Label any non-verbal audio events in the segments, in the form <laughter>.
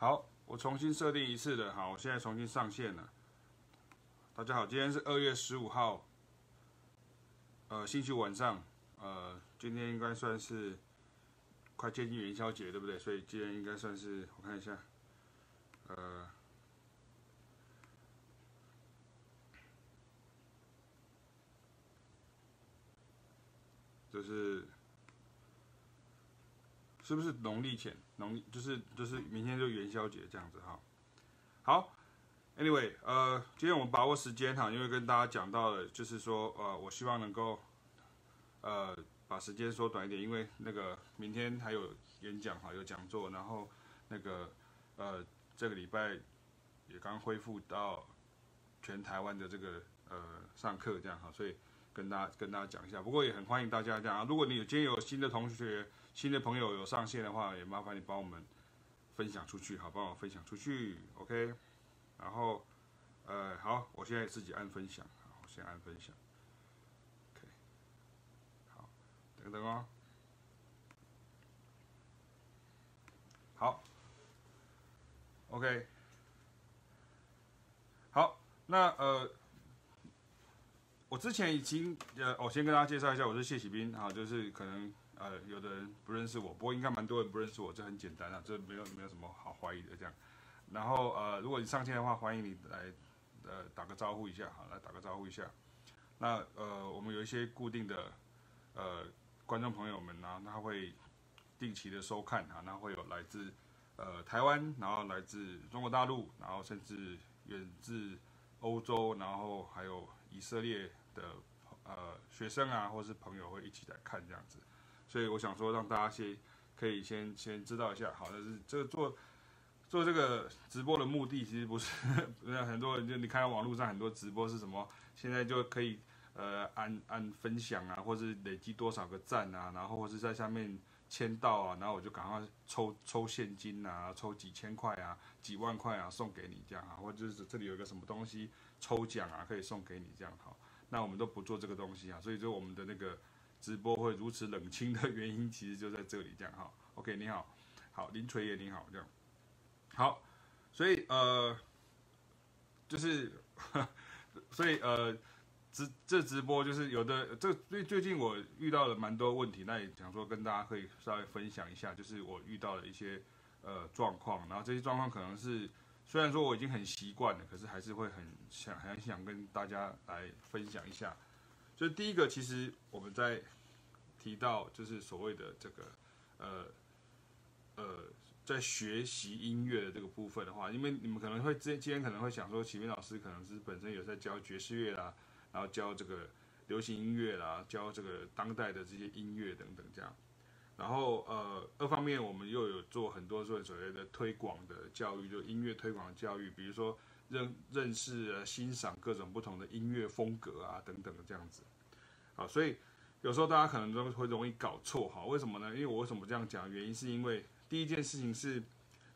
好，我重新设定一次的，好，我现在重新上线了。大家好，今天是二月十五号，呃，星期五晚上，呃，今天应该算是快接近元宵节，对不对？所以今天应该算是，我看一下，呃，就是是不是农历前？农就是就是明天就元宵节这样子哈。好。Anyway，呃，今天我们把握时间哈，因为跟大家讲到了，就是说，呃，我希望能够，呃，把时间缩短一点，因为那个明天还有演讲哈，有讲座，然后那个，呃，这个礼拜也刚恢复到全台湾的这个呃上课这样哈，所以跟大家跟大家讲一下。不过也很欢迎大家这样，如果你有今天有新的同学、新的朋友有上线的话，也麻烦你帮我们分享出去，好，帮我分享出去，OK。然后，呃，好，我现在自己按分享，好，我先按分享，OK，好，等等哦，好，OK，好，那呃，我之前已经呃，我先跟大家介绍一下，我是谢喜彬啊，就是可能呃，有的人不认识我，不过应该蛮多人不认识我，这很简单啊，这没有没有什么好怀疑的这样。然后呃，如果你上线的话，欢迎你来呃打个招呼一下，好，来打个招呼一下。那呃，我们有一些固定的呃观众朋友们呢，他会定期的收看哈，那会有来自呃台湾，然后来自中国大陆，然后甚至远自欧洲，然后还有以色列的呃学生啊，或是朋友会一起来看这样子。所以我想说，让大家先可以先先知道一下，好，那是这个做。做这个直播的目的其实不是，<laughs> 很多人就你看到网络上很多直播是什么，现在就可以呃按按分享啊，或是累积多少个赞啊，然后或是在下面签到啊，然后我就赶快抽抽现金啊，抽几千块啊，几万块啊送给你这样啊，或者是这里有一个什么东西抽奖啊，可以送给你这样好，那我们都不做这个东西啊，所以就我们的那个直播会如此冷清的原因，<laughs> 其实就在这里这样哈。OK，你好，好林垂也你好这样。好，所以呃，就是，<laughs> 所以呃，直这直播就是有的，这最最近我遇到了蛮多问题，那也想说跟大家可以稍微分享一下，就是我遇到了一些呃状况，然后这些状况可能是虽然说我已经很习惯了，可是还是会很想很想跟大家来分享一下。就第一个，其实我们在提到就是所谓的这个呃呃。在学习音乐的这个部分的话，因为你们可能会今今天可能会想说，启明老师可能是本身有在教爵士乐啦，然后教这个流行音乐啦，教这个当代的这些音乐等等这样。然后呃，二方面我们又有做很多做所谓的推广的教育，就音乐推广教育，比如说认认识、欣赏各种不同的音乐风格啊等等的这样子。好，所以有时候大家可能都会容易搞错哈，为什么呢？因为我为什么这样讲？原因是因为。第一件事情是，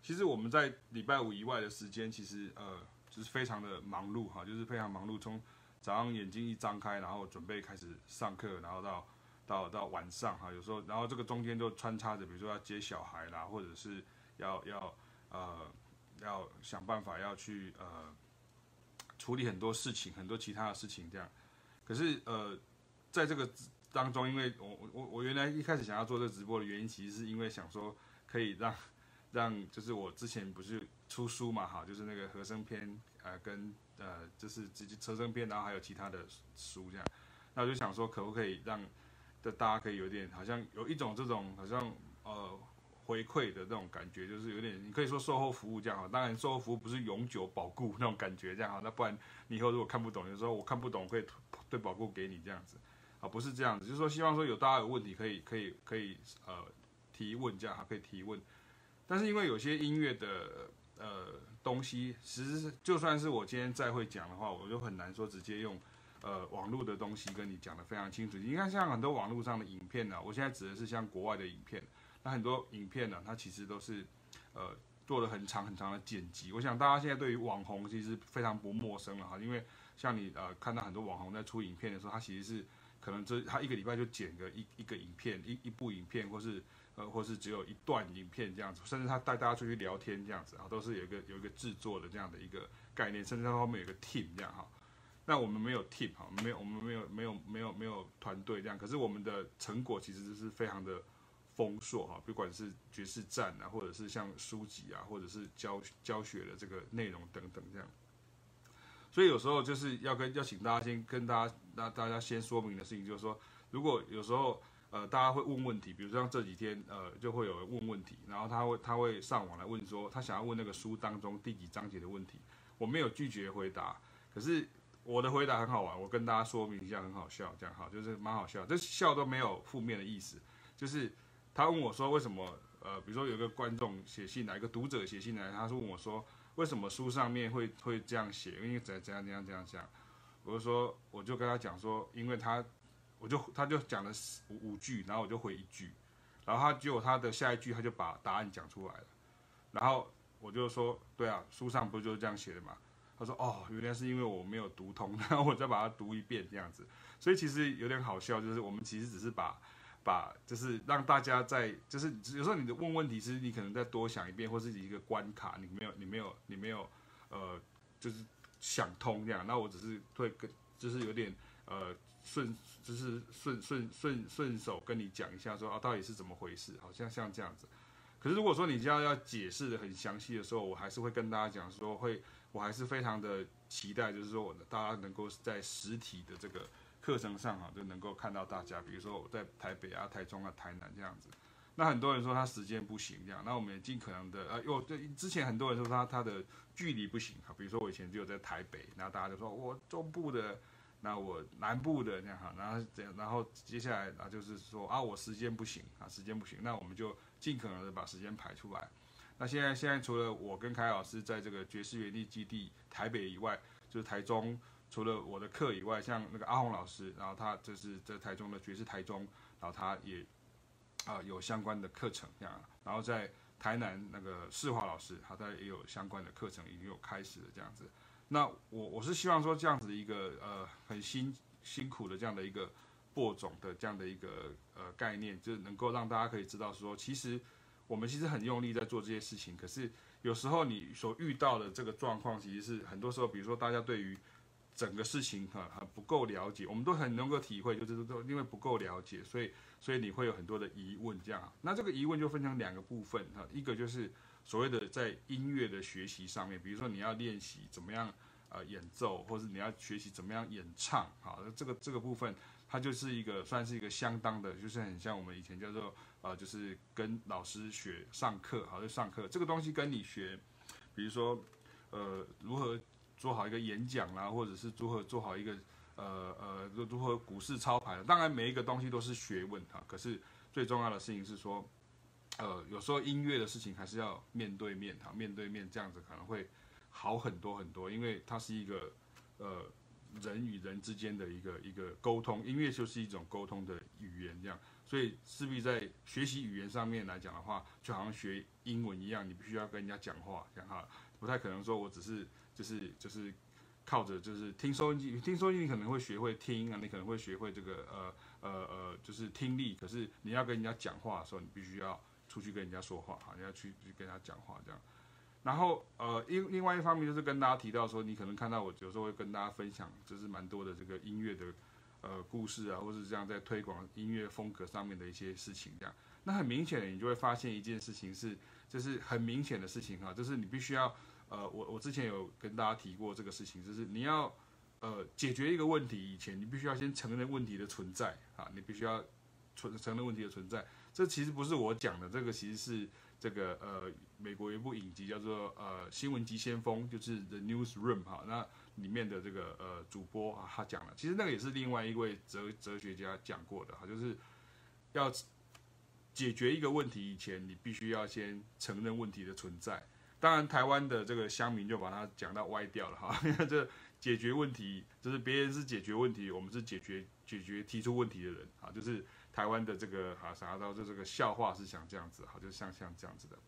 其实我们在礼拜五以外的时间，其实呃就是非常的忙碌哈，就是非常忙碌，从早上眼睛一张开，然后准备开始上课，然后到到到晚上哈，有时候然后这个中间就穿插着，比如说要接小孩啦，或者是要要呃要想办法要去呃处理很多事情，很多其他的事情这样。可是呃在这个当中，因为我我我原来一开始想要做这个直播的原因，其实是因为想说。可以让 <laughs> 让就是我之前不是出书嘛，哈，就是那个和声篇，呃，跟呃，就是直接车声篇，然后还有其他的书这样，那我就想说，可不可以让的大家可以有点好像有一种这种好像呃回馈的这种感觉，就是有点你可以说售后服务这样哈，当然售后服务不是永久保固那种感觉这样哈，那不然你以后如果看不懂，有时候我看不懂可以对保固给你这样子，啊，不是这样子，就是说希望说有大家有问题可以可以可以呃。提问这样还可以提问，但是因为有些音乐的呃东西，其实就算是我今天再会讲的话，我就很难说直接用呃网络的东西跟你讲得非常清楚。你看像很多网络上的影片呢、我现在指的是像国外的影片，那很多影片呢、它其实都是呃做了很长很长的剪辑。我想大家现在对于网红其实非常不陌生了哈，因为像你呃看到很多网红在出影片的时候，他其实是可能这他一个礼拜就剪个一一个影片一一部影片或是。呃，或是只有一段影片这样子，甚至他带大家出去聊天这样子啊，都是有一个有一个制作的这样的一个概念，甚至他后面有个 team 这样哈。那我们没有 team 哈，没有我们没有没有没有没有团队这样，可是我们的成果其实是非常的丰硕哈，不管是爵士站啊，或者是像书籍啊，或者是教教学的这个内容等等这样。所以有时候就是要跟要请大家先跟大家那大家先说明的事情，就是说，如果有时候呃大家会问问题，比如像这几天呃就会有人问问题，然后他会他会上网来问说他想要问那个书当中第几章节的问题，我没有拒绝回答，可是我的回答很好玩，我跟大家说明一下，很好笑，这样好就是蛮好笑，这笑都没有负面的意思，就是他问我说为什么呃比如说有个观众写信来，一个读者写信来，他是问我说。为什么书上面会会这样写？因为怎怎样怎样怎样讲？我就说，我就跟他讲说，因为他，我就他就讲了五五句，然后我就回一句，然后他就他的下一句他就把答案讲出来了，然后我就说，对啊，书上不就是这样写的嘛？他说，哦，原来是因为我没有读通，<laughs> 然后我再把它读一遍这样子，所以其实有点好笑，就是我们其实只是把。把就是让大家在就是有时候你的问问题，是你可能再多想一遍，或是一个关卡，你没有你没有你没有呃就是想通这样，那我只是会跟就是有点呃顺就是顺顺顺顺手跟你讲一下说啊到底是怎么回事，好像像这样子。可是如果说你要要解释的很详细的时候，我还是会跟大家讲说会我还是非常的期待，就是说我大家能够在实体的这个。课程上哈就能够看到大家，比如说我在台北啊、台中啊、台南这样子。那很多人说他时间不行这样，那我们也尽可能的呃，又对之前很多人说他他的距离不行哈，比如说我以前就有在台北，然后大家就说我中部的，那我南部的这样哈，然后这样，然后接下来啊就是说啊我时间不行啊，时间不行，那我们就尽可能的把时间排出来。那现在现在除了我跟凯老师在这个爵士园地基地台北以外，就是台中。除了我的课以外，像那个阿红老师，然后他就是在台中的爵士台中，然后他也啊、有相关的课程这样，然后在台南那个世华老师，他他也有相关的课程已经有开始了这样子。那我我是希望说这样子的一个呃很辛辛苦的这样的一个播种的这样的一个呃概念，就是能够让大家可以知道说，其实我们其实很用力在做这些事情，可是有时候你所遇到的这个状况，其实是很多时候，比如说大家对于整个事情哈很不够了解，我们都很能够体会，就是说因为不够了解，所以所以你会有很多的疑问这样。那这个疑问就分成两个部分哈，一个就是所谓的在音乐的学习上面，比如说你要练习怎么样呃演奏，或者你要学习怎么样演唱，好，那这个这个部分它就是一个算是一个相当的，就是很像我们以前叫做呃就是跟老师学上课，好，就上课这个东西跟你学，比如说呃如何。做好一个演讲啦，或者是如何做好一个呃呃如何股市操盘，当然每一个东西都是学问哈。可是最重要的事情是说，呃，有时候音乐的事情还是要面对面哈，面对面这样子可能会好很多很多，因为它是一个呃人与人之间的一个一个沟通，音乐就是一种沟通的语言这样，所以势必在学习语言上面来讲的话，就好像学英文一样，你必须要跟人家讲话讲哈，不太可能说我只是。就是就是靠着就是听收音机，听收音机你可能会学会听啊，你可能会学会这个呃呃呃，就是听力。可是你要跟人家讲话的时候，你必须要出去跟人家说话哈，你要去去跟人家讲话这样。然后呃，另另外一方面就是跟大家提到说，你可能看到我有时候会跟大家分享，就是蛮多的这个音乐的呃故事啊，或是这样在推广音乐风格上面的一些事情这样。那很明显的，你就会发现一件事情是，就是很明显的事情哈，就是你必须要。呃，我我之前有跟大家提过这个事情，就是你要呃解决一个问题以前，你必须要先承认问题的存在啊，你必须要承承认问题的存在。这其实不是我讲的，这个其实是这个呃美国一部影集叫做呃新闻急先锋，就是 The Newsroom 哈，那里面的这个呃主播啊他讲了，其实那个也是另外一位哲哲学家讲过的哈，就是要解决一个问题以前，你必须要先承认问题的存在。当然，台湾的这个乡民就把它讲到歪掉了哈。因为这解决问题，就是别人是解决问题，我们是解决解决提出问题的人啊。就是台湾的这个哈啥到就这个笑话是想这样子哈，就像像这样子的。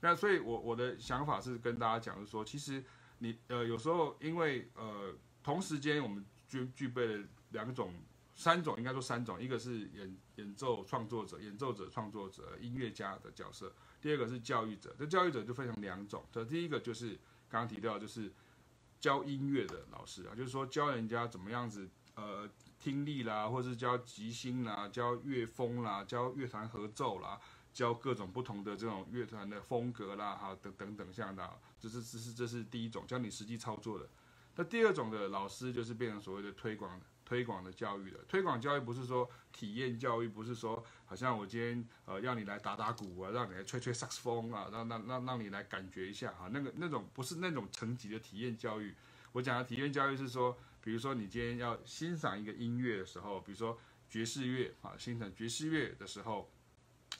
那所以我，我我的想法是跟大家讲，就是说，其实你呃有时候因为呃同时间我们具具备了两种三种，应该说三种，一个是演演奏创作者、演奏者创作者、音乐家的角色，第二个是教育者。这教育者就分成两种，这第一个就是刚刚提到，就是教音乐的老师啊，就是说教人家怎么样子，呃，听力啦，或是教即兴啦，教乐风啦，教乐团合奏啦，教各种不同的这种乐团的风格啦，哈，等等等像的，这是这是这是第一种，教你实际操作的。那第二种的老师就是变成所谓的推广的。推广的教育的推广教育不是说体验教育，不是说好像我今天呃要你来打打鼓啊，让你来吹吹萨克斯风啊，让让让让你来感觉一下哈，那个那种不是那种层级的体验教育。我讲的体验教育是说，比如说你今天要欣赏一个音乐的时候，比如说爵士乐啊，欣赏爵士乐的时候，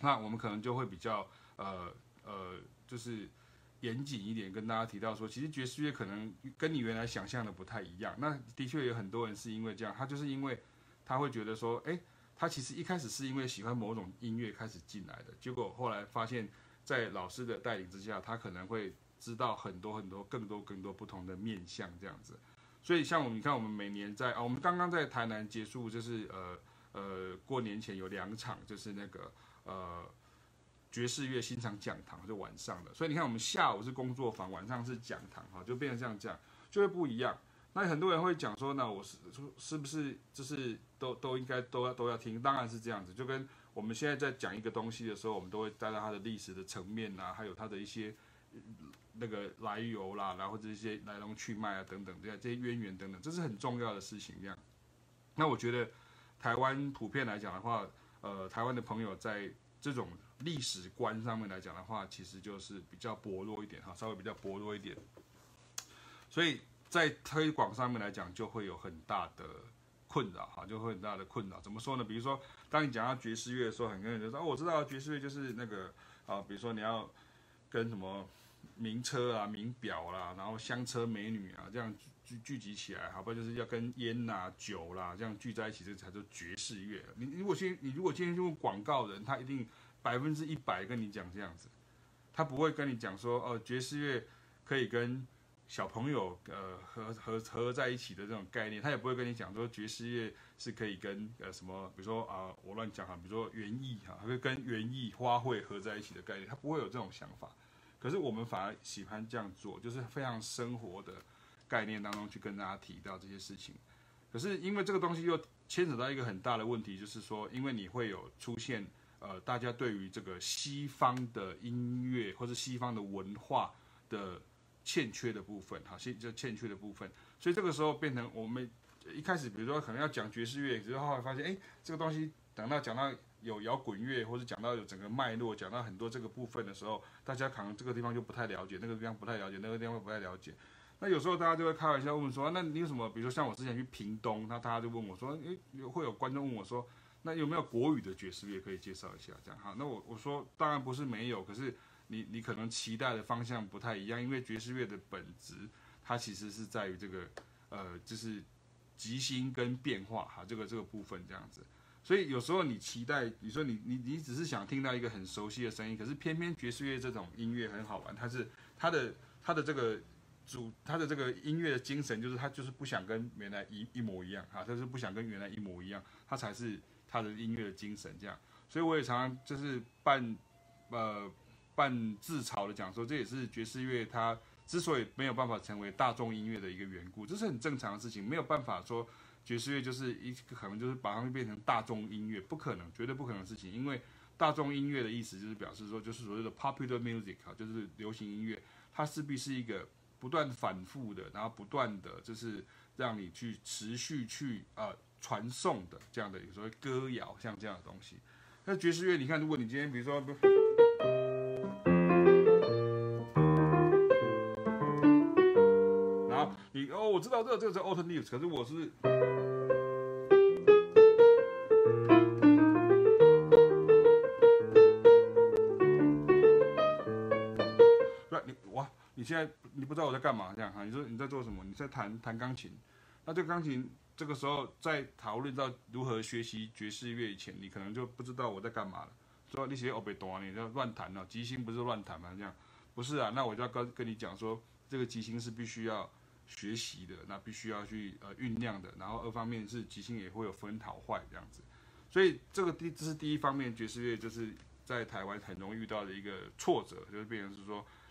那我们可能就会比较呃呃就是。严谨一点，跟大家提到说，其实爵士乐可能跟你原来想象的不太一样。那的确有很多人是因为这样，他就是因为他会觉得说，诶，他其实一开始是因为喜欢某种音乐开始进来的，结果后来发现，在老师的带领之下，他可能会知道很多很多更多更多不同的面向这样子。所以像我们你看，我们每年在啊，我们刚刚在台南结束，就是呃呃过年前有两场，就是那个呃。爵士乐欣赏讲堂就晚上的，所以你看我们下午是工作坊，晚上是讲堂，哈，就变成这样讲，就会不一样。那很多人会讲说，那我是是不是就是都都应该都要都要听？当然是这样子，就跟我们现在在讲一个东西的时候，我们都会带到它的历史的层面啊，还有它的一些那个来由啦，然后这些来龙去脉啊等等，这些这些渊源等等，这是很重要的事情。这样，那我觉得台湾普遍来讲的话，呃，台湾的朋友在这种。历史观上面来讲的话，其实就是比较薄弱一点哈，稍微比较薄弱一点，所以在推广上面来讲，就会有很大的困扰哈，就会很大的困扰。怎么说呢？比如说，当你讲到爵士乐的时候，很多人就说哦，我知道爵士乐就是那个啊，比如说你要跟什么名车啊、名表啦，然后香车美女啊这样聚聚集起来，好不？就是要跟烟呐、酒啦这样聚在一起，这才叫爵士乐。你如果先，你如果今天用广告人，他一定。百分之一百跟你讲这样子，他不会跟你讲说哦，爵士乐可以跟小朋友呃合合合在一起的这种概念，他也不会跟你讲说爵士乐是可以跟呃什么，比如说啊、我乱讲哈，比如说园艺哈，会跟园艺花卉合在一起的概念，他不会有这种想法。可是我们反而喜欢这样做，就是非常生活的概念当中去跟大家提到这些事情。可是因为这个东西又牵扯到一个很大的问题，就是说因为你会有出现。呃，大家对于这个西方的音乐或者西方的文化的欠缺的部分，哈，欠就欠缺的部分，所以这个时候变成我们一开始，比如说可能要讲爵士乐，之后后来发现，哎，这个东西等到讲到有摇滚乐，或者讲到有整个脉络，讲到很多这个部分的时候，大家可能这个地方就不太了解，那个地方不太了解，那个地方不太了解。那有时候大家就会开玩笑问说，那你有什么？比如说像我之前去屏东，那大家就问我说，哎，会有观众问我说。那有没有国语的爵士乐可以介绍一下？这样哈，那我我说当然不是没有，可是你你可能期待的方向不太一样，因为爵士乐的本质它其实是在于这个呃，就是即兴跟变化哈，这个这个部分这样子。所以有时候你期待，你说你你你只是想听到一个很熟悉的声音，可是偏偏爵士乐这种音乐很好玩，它是它的它的这个主它的这个音乐的精神就是它就是不想跟原来一一模一样哈，它是不想跟原来一模一样，它才是。他的音乐的精神这样，所以我也常常就是半，呃，半自嘲的讲说，这也是爵士乐它之所以没有办法成为大众音乐的一个缘故，这是很正常的事情，没有办法说爵士乐就是一个可能就是把它们变成大众音乐，不可能，绝对不可能的事情，因为大众音乐的意思就是表示说，就是所谓的 popular music 啊，就是流行音乐，它势必是一个不断反复的，然后不断的就是让你去持续去呃。传颂的这样的有时候歌谣，像这样的东西。那爵士乐，你看，如果你今天比如说，然后你哦，我知道这个这个是 Autumn Leaves，可是我是，不，你哇，你现在你不知道我在干嘛这样哈？你说你在做什么？你在弹弹钢琴？那这个钢琴。这个时候在讨论到如何学习爵士乐以前，你可能就不知道我在干嘛了。说那些欧贝多你就乱弹了，即兴不是乱弹吗？这样不是啊？那我就要跟跟你讲说，这个即兴是必须要学习的，那必须要去呃酝酿的，然后二方面是即兴也会有分好坏这样子，所以这个第这是第一方面，爵士乐就是在台湾很容易遇到的一个挫折，就是变成是说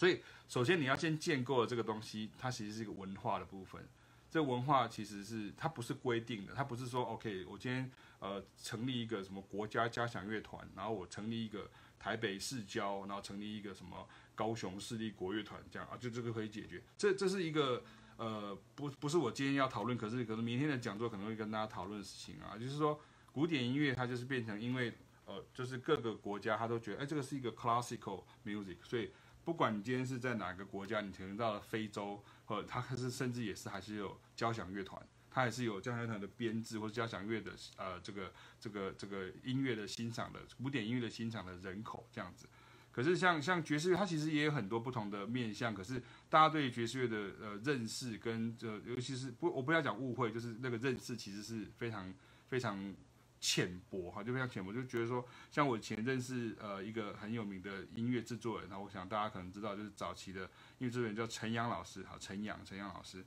所以首先你要先建构的这个东西，它其实是一个文化的部分。这文化其实是它不是规定的，它不是说 OK，我今天呃成立一个什么国家交响乐团，然后我成立一个台北市交，然后成立一个什么高雄市立国乐团这样啊，就这个可以解决。这这是一个呃不不是我今天要讨论，可是可能明天的讲座可能会跟大家讨论的事情啊，就是说古典音乐它就是变成因为呃就是各个国家它都觉得哎这个是一个 classical music，所以不管你今天是在哪个国家，你可能到了非洲。呃，它可是甚至也是还是有交响乐团，它还是有交响乐团的编制或者交响乐的呃这个这个这个音乐的欣赏的古典音乐的欣赏的人口这样子。可是像像爵士乐，它其实也有很多不同的面向。可是大家对爵士乐的呃认识跟这尤其是不我不要讲误会，就是那个认识其实是非常非常。浅薄哈，就非常浅薄，就觉得说，像我前认识呃一个很有名的音乐制作人，那我想大家可能知道，就是早期的音乐制作人叫陈阳老师，哈，陈阳，陈阳老师。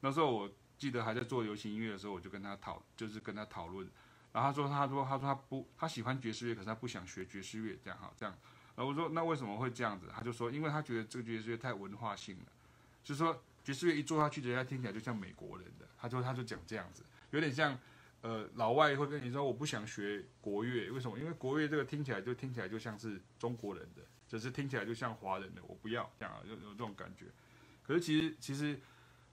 那时候我记得还在做流行音乐的时候，我就跟他讨，就是跟他讨论，然后他说，他说，他说他不，他喜欢爵士乐，可是他不想学爵士乐，这样哈，这样。然后我说，那为什么会这样子？他就说，因为他觉得这个爵士乐太文化性了，就是说爵士乐一做下去，人家听起来就像美国人的。他说，他就讲这样子，有点像。呃，老外会跟你说，我不想学国乐，为什么？因为国乐这个听起来就听起来就像是中国人的，就是听起来就像华人的，我不要这样，有有这种感觉。可是其实其实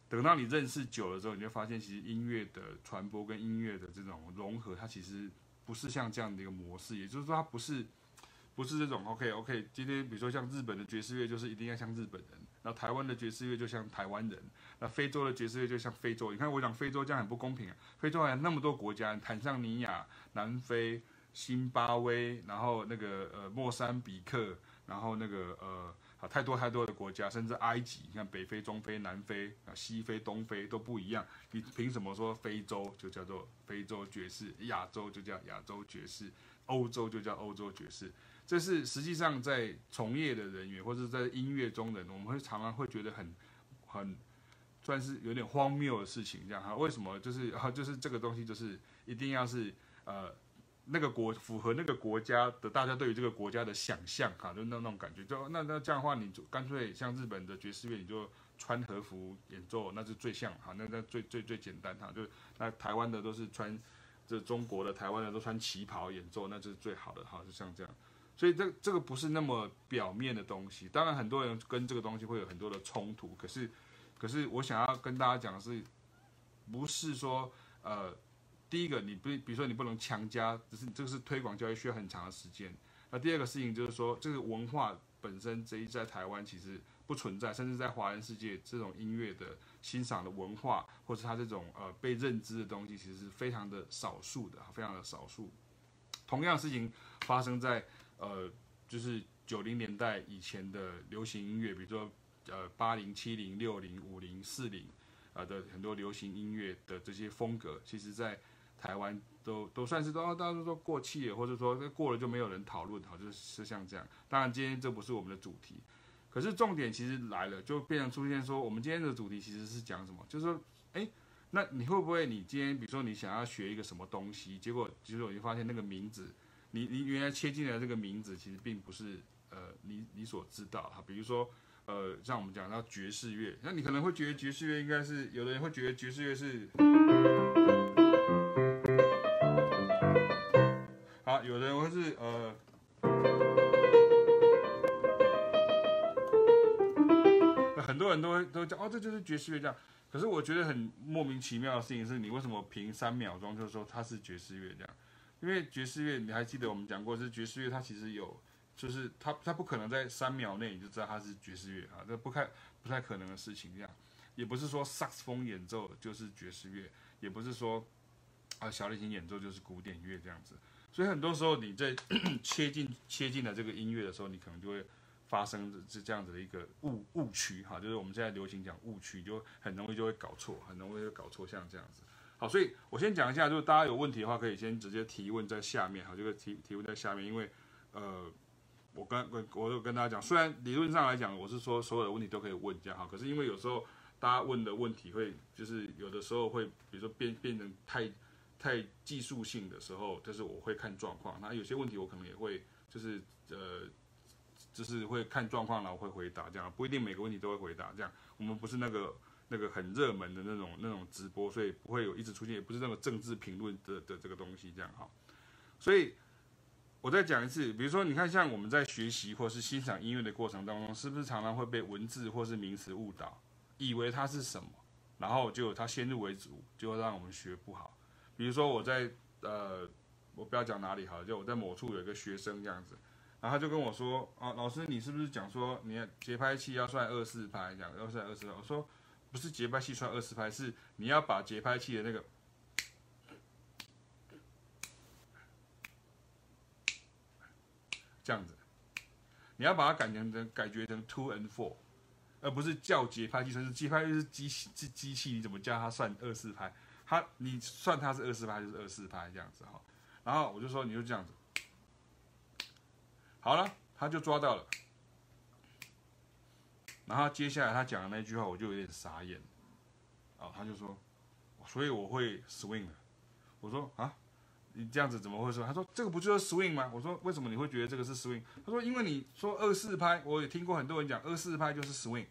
等到你认识久了之后，你就发现，其实音乐的传播跟音乐的这种融合，它其实不是像这样的一个模式，也就是说，它不是不是这种 OK OK。今天比如说像日本的爵士乐，就是一定要像日本人。那台湾的爵士乐就像台湾人，那非洲的爵士乐就像非洲。你看我讲非洲这样很不公平啊！非洲还有那么多国家，坦桑尼亚、南非、新巴威，然后那个呃莫桑比克，然后那个呃好太多太多的国家，甚至埃及，你看北非、中非、南非啊、西非、东非都不一样。你凭什么说非洲就叫做非洲爵士，亚洲就叫亚洲爵士，欧洲就叫欧洲爵士？这是实际上在从业的人员或者在音乐中人，我们会常常会觉得很很算是有点荒谬的事情，这样哈？为什么？就是 <laughs> 哈，就是这个东西就是一定要是呃那个国符合那个国家的大家对于这个国家的想象哈，就那那种感觉，就那那这样的话，你就干脆像日本的爵士乐，你就穿和服演奏，那是最像哈，那那最最最简单哈，就那台湾的都是穿这中国的台湾的都穿旗袍演奏，那就是最好的哈，就像这样。所以这这个不是那么表面的东西，当然很多人跟这个东西会有很多的冲突，可是，可是我想要跟大家讲的是，不是说呃，第一个你不，比如说你不能强加，只是这个是推广教育需要很长的时间。那第二个事情就是说，这个文化本身这一在台湾其实不存在，甚至在华人世界这种音乐的欣赏的文化，或者它这种呃被认知的东西，其实是非常的少数的，非常的少数。同样事情发生在。呃，就是九零年代以前的流行音乐，比如说呃八零、七零、六零、五零、四零，啊的很多流行音乐的这些风格，其实在台湾都都算是都大家都说过气了，或者说过了就没有人讨论，好，就是像这样。当然今天这不是我们的主题，可是重点其实来了，就变成出现说，我们今天的主题其实是讲什么？就是说，哎，那你会不会你今天比如说你想要学一个什么东西，结果其实我就发现那个名字。你你原来切进来这个名字，其实并不是呃你你所知道哈，比如说呃像我们讲到爵士乐，那你可能会觉得爵士乐应该是有的人会觉得爵士乐是，好，有的人会是呃，很多人都会都讲哦，这就是爵士乐这样，可是我觉得很莫名其妙的事情是你为什么凭三秒钟就说它是爵士乐这样？因为爵士乐，你还记得我们讲过，是爵士乐，它其实有，就是它它不可能在三秒内你就知道它是爵士乐啊，这不太不太可能的事情这样。也不是说萨克斯风演奏就是爵士乐，也不是说啊小提琴演奏就是古典乐这样子。所以很多时候你在 <coughs> 切进切进了这个音乐的时候，你可能就会发生这这样子的一个误误区哈，就是我们现在流行讲误区，就很容易就会搞错，很容易就搞错像这样子。好，所以我先讲一下，就是大家有问题的话，可以先直接提问在下面，好，这个提提问在下面，因为呃，我跟我我有跟大家讲，虽然理论上来讲，我是说所有的问题都可以问这样哈，可是因为有时候大家问的问题会就是有的时候会，比如说变变成太太技术性的时候，就是我会看状况，那有些问题我可能也会就是呃，就是会看状况然后会回答这样，不一定每个问题都会回答这样，我们不是那个。那个很热门的那种那种直播，所以不会有一直出现，也不是那个政治评论的的这个东西这样哈。所以，我再讲一次，比如说，你看，像我们在学习或是欣赏音乐的过程当中，是不是常常会被文字或是名词误导，以为它是什么，然后就它先入为主，就让我们学不好。比如说我在呃，我不要讲哪里好，就我在某处有一个学生这样子，然后他就跟我说啊，老师，你是不是讲说你节拍器要算二四拍这样，要算二四拍？我说。不是节拍器算二四拍，是你要把节拍器的那个这样子，你要把它改成改决成 two and four，而不是叫节拍器算是节拍器是机器是机器，你怎么叫它算二四拍？它你算它是二四拍就是二四拍这样子哈。然后我就说你就这样子，好了，他就抓到了。然后接下来他讲的那句话，我就有点傻眼，啊，他就说，所以我会 swing。我说啊，你这样子怎么会说？他说这个不就是 swing 吗？我说为什么你会觉得这个是 swing？他说因为你说二四拍，我也听过很多人讲二四拍就是 swing。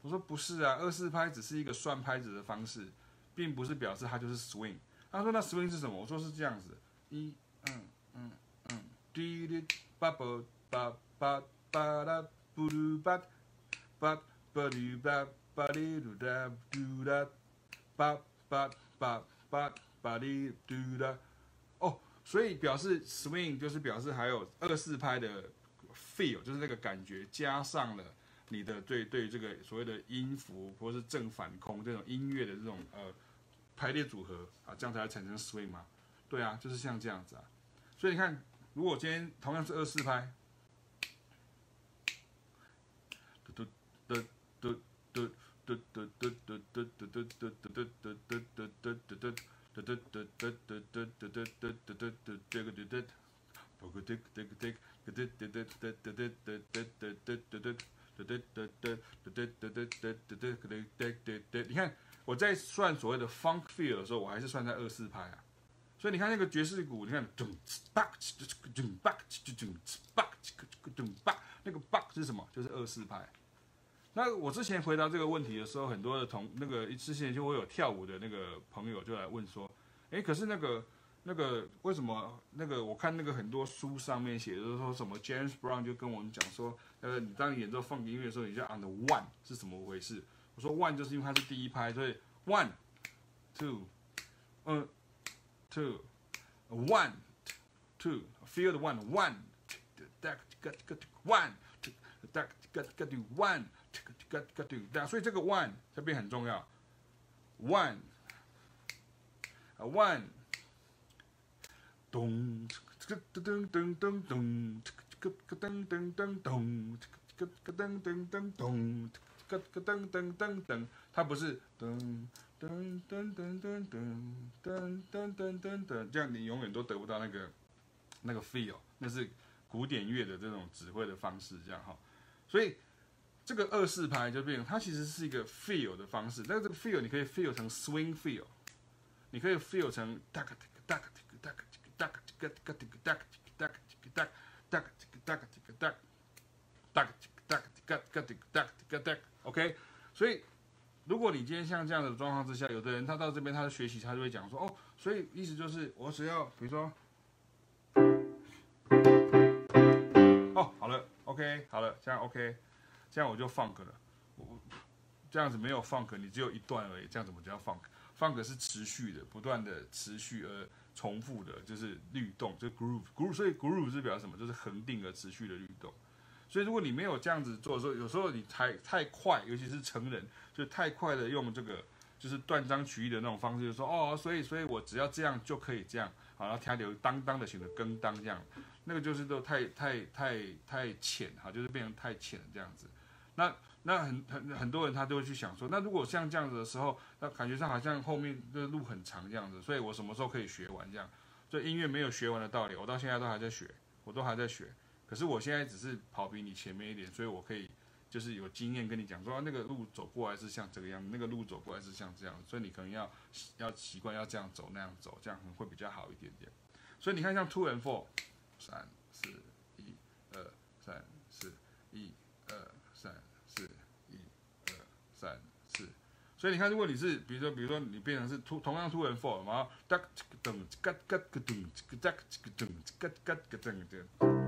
我说不是啊，二四拍只是一个算拍子的方式，并不是表示它就是 swing。他说那 swing 是什么？我说是这样子，一嗯嗯嗯，滴滴叭叭叭叭叭啦布鲁叭。叭叭哩叭叭哩噜哒嘟哒，叭叭叭叭叭哩嘟哒。哦，所以表示 swing 就是表示还有二四拍的 feel，就是那个感觉，加上了你的对对这个所谓的音符或是正反空这种音乐的这种呃排列组合啊，这样才会产生 swing 嘛？对啊，就是像这样子啊。所以你看，如果今天同样是二四拍。你看我在算所谓的 funk feel 的时候，我还是算在二四拍啊。所以你看那个爵士鼓，你看咚巴咚巴咚巴咚巴，那个巴是什么？就是二四拍。那我之前回答这个问题的时候，很多的同那个之前就会有跳舞的那个朋友就来问说，哎，可是那个那个为什么那个我看那个很多书上面写的说什么 James Brown 就跟我们讲说，呃，你当你演奏放音乐的时候，你就 on the one 是怎么回事？我说 one 就是因为它是第一拍，所以 one two 嗯 two one two feel the one one that got got one that got got one 所以这个 one 这边很重要，one，啊 one，咚，这个噔噔噔噔，这个噔噔噔噔，这个噔噔噔噔，这个噔噔噔噔，它不是噔噔噔噔噔噔噔噔噔噔，这样你永远都得不到那个那个 feel，那是古典乐的这种指挥的方式，这样哈，所以。这个二四拍就变成，它其实是一个 feel 的方式，但是这个 feel 你可以 feel 成 swing feel，你可以 feel 成哒个哒个哒个哒个哒个哒个哒个哒个哒个哒个哒个哒个哒个哒个哒个哒个哒，OK。所以如果你今天像这样的状况之下，有的人他到这边他的学习，他就会讲说，哦，所以意思就是我只要比如说，哦，好了，OK，好了，这样 OK。这样我就 funk 了，我这样子没有 funk，你只有一段而已，这样怎么叫 funk？funk 是持续的，不断的持续而重复的，就是律动，就 groove，groove，所以 groove 是表示什么？就是恒定而持续的律动。所以如果你没有这样子做的时候，有时候你太太快，尤其是成人，就太快的用这个就是断章取义的那种方式，就说哦，所以所以我只要这样就可以这样，好，然后听流当当的选择跟当这样，那个就是都太太太太浅哈，就是变成太浅这样子。那那很很很多人他都会去想说，那如果像这样子的时候，那感觉上好像后面的路很长这样子，所以我什么时候可以学完这样？所以音乐没有学完的道理，我到现在都还在学，我都还在学。可是我现在只是跑比你前面一点，所以我可以就是有经验跟你讲说，那个路走过来是像这个样子，那个路走过来是像这样，所以你可能要要习惯要这样走那样走，这样可能会比较好一点点。所以你看像 two and four，三四一二三四一二三四一二三四，所以你看如果你是比如说比如说你变成是突同样 two and four，然后哒噔嘎嘎个噔噔噔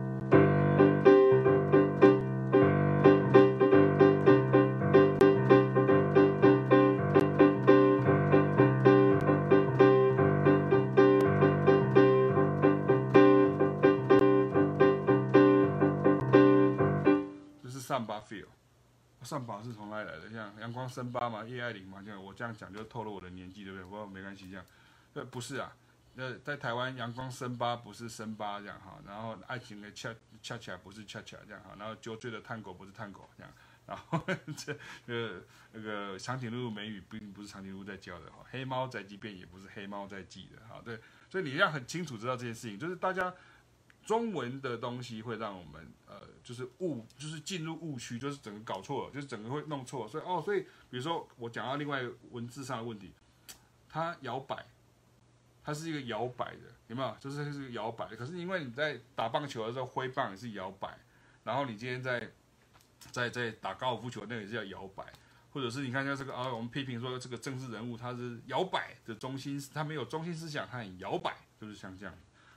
上榜是从哪里来的？像阳光森巴嘛，叶爱玲嘛，这样我这样讲就透露我的年纪，对不对？不过没关系，这样，呃，不是啊，呃，在台湾阳光森巴不是森巴这样哈，然后爱情的恰恰恰不是恰恰这样哈，然后酒醉的探戈不是探戈这样，然后 <laughs> 这呃那个长颈鹿美语并不是长颈鹿在叫的哈，黑猫宅急便也不是黑猫在记的哈，对，所以你要很清楚知道这件事情，就是大家。中文的东西会让我们呃，就是误，就是进入误区，就是整个搞错了，就是整个会弄错。所以哦，所以比如说我讲到另外一个文字上的问题，它摇摆，它是一个摇摆的，有没有？就是它是一个摇摆。可是因为你在打棒球的时候挥棒也是摇摆，然后你今天在在在打高尔夫球那个也是要摇摆，或者是你看一下这个啊，我们批评说这个政治人物他是摇摆的中心，他没有中心思想，他很摇摆，就是像这样。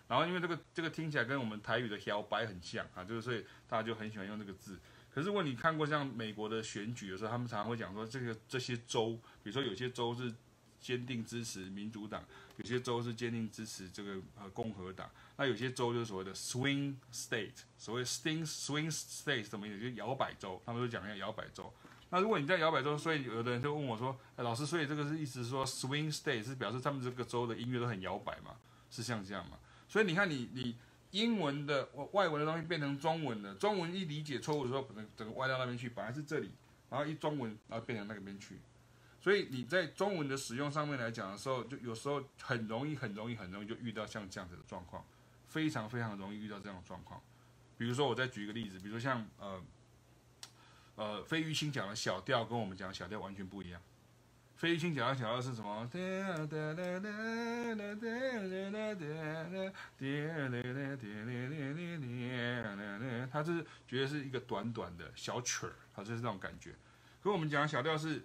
然后因为这个这个听起来跟我们台语的摇摆很像啊，就是所以大家就很喜欢用这个字。可是如果你看过像美国的选举的时候，他们常常会讲说，这个这些州，比如说有些州是坚定支持民主党，有些州是坚定支持这个呃共和党，那有些州就是所谓的 swing state，所谓 swing swing state 什么意思？就摇摆州，他们就讲一下摇摆州。那如果你在摇摆州，所以有的人就问我说，哎，老师，所以这个是意思说 swing state 是表示他们这个州的音乐都很摇摆嘛？是像这样吗？所以你看你，你英文的外外文的东西变成中文的，中文一理解错误的时候，可能整个歪到那边去，本来是这里，然后一中文，然后变成那个边去。所以你在中文的使用上面来讲的时候，就有时候很容易、很容易、很容易就遇到像这样子的状况，非常非常容易遇到这样的状况。比如说，我再举一个例子，比如说像呃呃费玉清讲的小调，跟我们讲的小调完全不一样。费玉清讲的小调是什么？他是觉得是一个短短的小曲儿，他就是这种感觉。可我们讲小调是，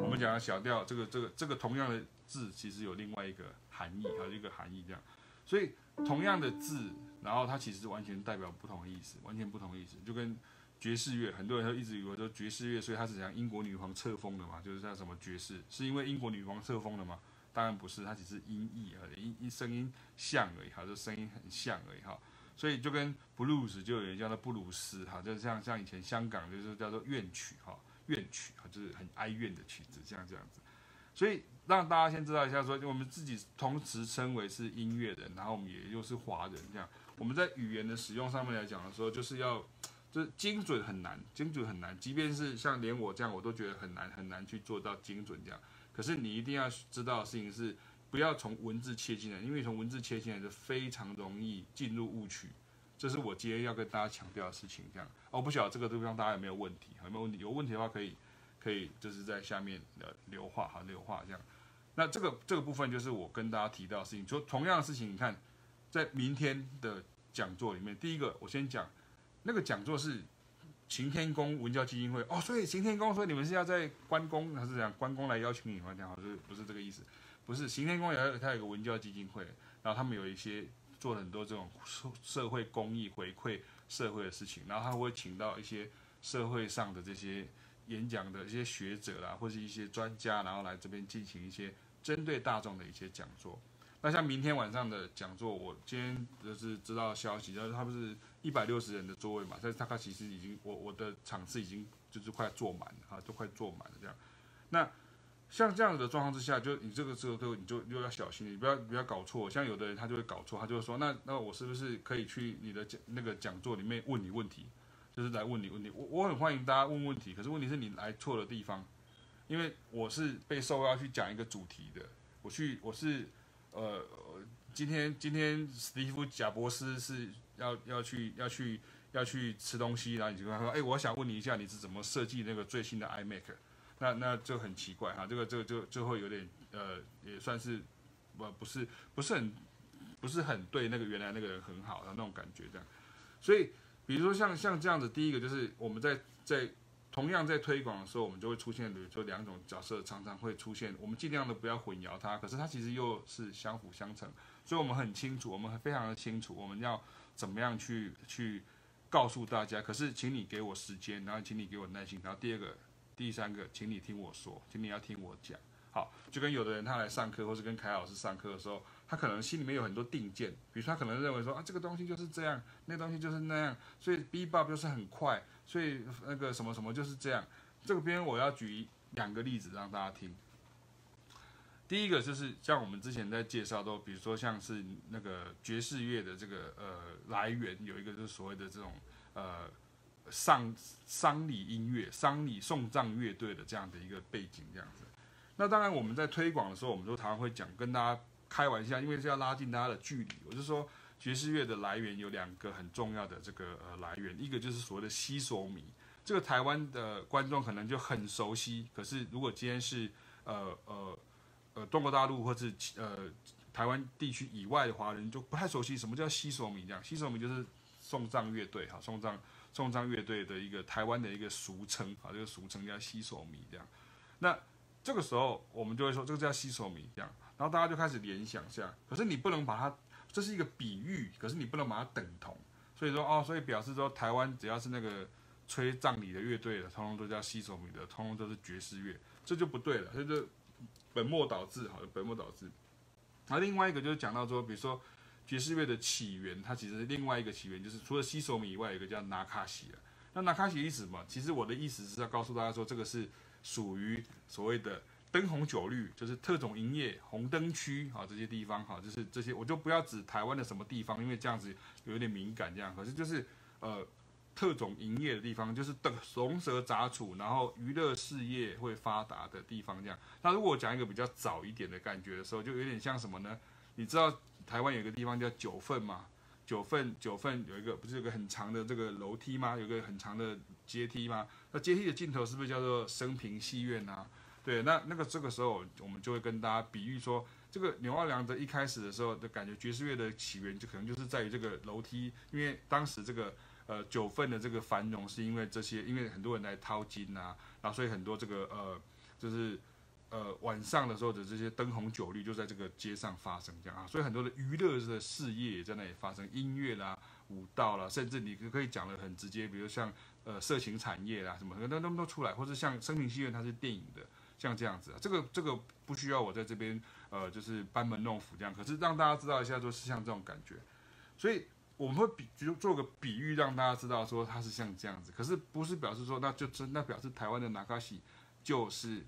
我们讲小调，这个这个这个同样的字，其实有另外一个含义，还有一个含义这样。所以同样的字，然后它其实完全代表不同的意思，完全不同的意思，就跟。爵士乐，很多人都一直以为说爵士乐，所以它是讲英国女皇册封的嘛，就是叫什么爵士，是因为英国女皇册封的吗？当然不是，它只是音译而已，音音声音像而已，哈，就声音很像而已，哈。所以就跟布鲁斯就有人叫做布鲁斯，哈，就像像以前香港就是叫做怨曲，哈，怨曲，哈，就是很哀怨的曲子，这样这样子。所以让大家先知道一下说，说我们自己同时称为是音乐人，然后我们也又是华人，这样我们在语言的使用上面来讲的时候，就是要。就是精准很难，精准很难。即便是像连我这样，我都觉得很难很难去做到精准这样。可是你一定要知道的事情是，不要从文字切进来，因为从文字切进来是非常容易进入误区。这是我今天要跟大家强调的事情。这样，我不晓得这个地方大家有没有问题？有没有问题？有问题的话可以可以就是在下面的留话哈，留话这样。那这个这个部分就是我跟大家提到的事情。就同样的事情，你看在明天的讲座里面，第一个我先讲。那个讲座是擎天宫文教基金会哦，所以擎天宫说你们是要在关公还是这样？关公来邀请你吗？这样好，是不是这个意思？不是，行天宫有它有个文教基金会，然后他们有一些做了很多这种社社会公益回馈社会的事情，然后他会请到一些社会上的这些演讲的一些学者啦，或是一些专家，然后来这边进行一些针对大众的一些讲座。那像明天晚上的讲座，我今天就是知道消息，就是他不是一百六十人的座位嘛，但是他其实已经我我的场次已经就是快坐满了啊，都快坐满了这样。那像这样子的状况之下，就你这个时候就你就又要小心，你不要不要搞错。像有的人他就会搞错，他就会说那那我是不是可以去你的讲那个讲座里面问你问题，就是来问你问题。我我很欢迎大家问问题，可是问题是你来错的地方，因为我是被受邀去讲一个主题的，我去我是。呃，今天今天史蒂夫贾伯斯是要要去要去要去吃东西，然后你就跟他说，哎，我想问你一下，你是怎么设计那个最新的 iMac？那那就很奇怪哈，这个这个就就会有点呃，也算是不不是不是很不是很对那个原来那个人很好的那种感觉这样。所以比如说像像这样子，第一个就是我们在在。同样在推广的时候，我们就会出现，比如说两种角色常常会出现，我们尽量的不要混淆它，可是它其实又是相辅相成，所以我们很清楚，我们非常的清楚，我们要怎么样去去告诉大家。可是，请你给我时间，然后请你给我耐心，然后第二个、第三个，请你听我说，请你要听我讲。好，就跟有的人他来上课，或是跟凯老师上课的时候，他可能心里面有很多定见，比如说他可能认为说啊，这个东西就是这样，那东西就是那样，所以 Bebop 就是很快。所以那个什么什么就是这样，这个边我要举两个例子让大家听。第一个就是像我们之前在介绍都，比如说像是那个爵士乐的这个呃来源，有一个就是所谓的这种呃丧丧礼音乐、丧礼送葬乐队的这样的一个背景这样子。那当然我们在推广的时候，我们都常常会讲跟大家开玩笑，因为是要拉近大家的距离。我就说。爵士乐的来源有两个很重要的这个呃来源，一个就是所谓的西索米，这个台湾的观众可能就很熟悉。可是如果今天是呃呃呃中国大陆或是呃台湾地区以外的华人，就不太熟悉什么叫西索米这样。西索米就是送葬乐队哈，送葬送葬乐队的一个台湾的一个俗称啊，这个俗称叫西索米这样。那这个时候我们就会说这个叫西索米这样，然后大家就开始联想下，可是你不能把它。这是一个比喻，可是你不能把它等同，所以说哦，所以表示说台湾只要是那个吹葬礼的乐队的，通通都叫西索米的，通通都是爵士乐，这就不对了，这就本末倒置，好，本末倒置。那另外一个就是讲到说，比如说爵士乐的起源，它其实另外一个起源，就是除了西索米以外，有个叫纳卡西。那纳卡西意思什么？其实我的意思是要告诉大家说，这个是属于所谓的。灯红酒绿就是特种营业红灯区啊，这些地方哈，就是这些，我就不要指台湾的什么地方，因为这样子有点敏感。这样，可是就是呃，特种营业的地方，就是等龙蛇杂处，然后娱乐事业会发达的地方。这样，那如果我讲一个比较早一点的感觉的时候，就有点像什么呢？你知道台湾有个地方叫九份吗？九份九份有一个不是有个很长的这个楼梯吗？有个很长的阶梯吗？那阶梯的尽头是不是叫做升平戏院啊？对，那那个这个时候，我们就会跟大家比喻说，这个牛二良的一开始的时候的感觉，爵士乐的起源就可能就是在于这个楼梯，因为当时这个呃九份的这个繁荣是因为这些，因为很多人来淘金呐、啊，然后所以很多这个呃就是呃晚上的时候的这些灯红酒绿就在这个街上发生这样啊，所以很多的娱乐的事业也在那里发生，音乐啦、舞蹈啦，甚至你可可以讲得很直接，比如像呃色情产业啦什么的，那那么都出来，或者像升平戏院它是电影的。像这样子啊，这个这个不需要我在这边呃，就是班门弄斧这样。可是让大家知道一下，就是像这种感觉。所以我们会比就做个比喻，让大家知道说它是像这样子。可是不是表示说那就真那表示台湾的那卡西就是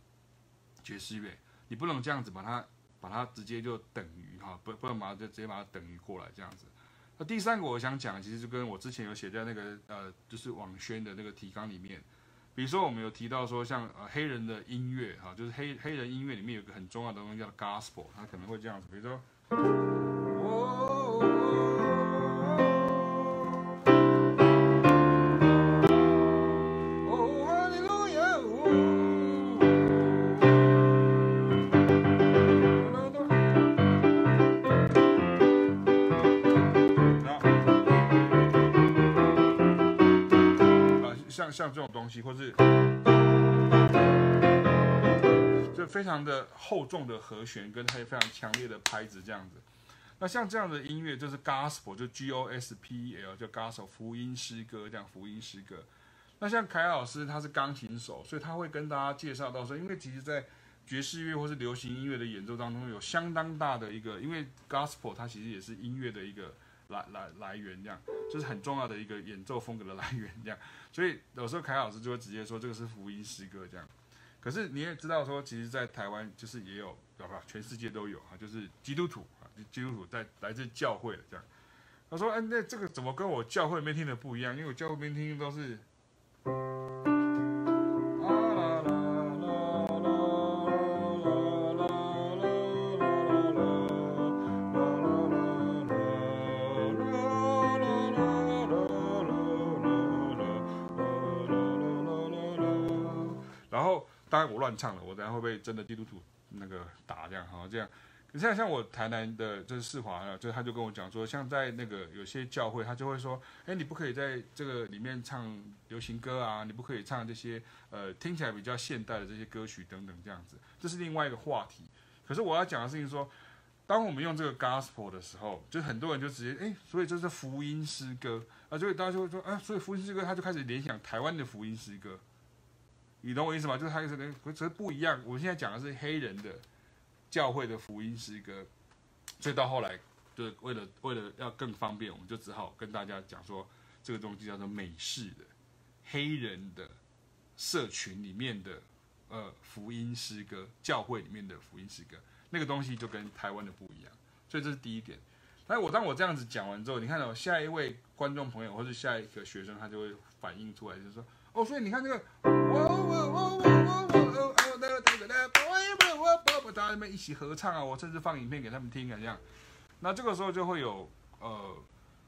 爵士乐，你不能这样子把它把它直接就等于哈，不不能把它就直接把它等于过来这样子。那第三个我想讲，其实就跟我之前有写在那个呃，就是网宣的那个提纲里面。比如说，我们有提到说，像呃黑人的音乐哈，就是黑黑人音乐里面有个很重要的东西叫 gospel，它可能会这样子，比如说。像这种东西，或是就非常的厚重的和弦，跟它非常强烈的拍子这样子。那像这样的音乐就是 gospel，就 G O S P E L，叫 gospel 福音诗歌这样福音诗歌。那像凯老师他是钢琴手，所以他会跟大家介绍到说，因为其实在爵士乐或是流行音乐的演奏当中有相当大的一个，因为 Gospel 它其实也是音乐的一个来来来源，这样就是很重要的一个演奏风格的来源，这样。所以有时候凯老师就会直接说这个是福音诗歌，这样。可是你也知道说，其实，在台湾就是也有，对吧？全世界都有啊，就是基督徒啊，基督徒在来自教会的这样。他说：“哎，那这个怎么跟我教会里面听的不一样？因为我教会里面听都是。”唱了，我等下会被真的基督徒那个打这样哈这样。你像像我台南的就是世华啊，就他就跟我讲说，像在那个有些教会，他就会说，哎，你不可以在这个里面唱流行歌啊，你不可以唱这些呃听起来比较现代的这些歌曲等等这样子，这是另外一个话题。可是我要讲的事情说，当我们用这个 gospel 的时候，就很多人就直接哎，所以这是福音诗歌啊，所以大家就会说，啊，所以福音诗歌他就开始联想台湾的福音诗歌。你懂我意思吗？就是他意思跟，只是不一样。我现在讲的是黑人的教会的福音诗歌，所以到后来，就为了为了要更方便，我们就只好跟大家讲说，这个东西叫做美式的黑人的社群里面的呃福音诗歌，教会里面的福音诗歌，那个东西就跟台湾的不一样。所以这是第一点。但我当我这样子讲完之后，你看到下一位观众朋友或者下一个学生，他就会反映出来，就是说。哦，所以你看这个，我我我我我我哦哦那个那个那个，我我我我大家们一起合唱啊，我甚至放影片给他们听啊，这样，那这个时候就会有呃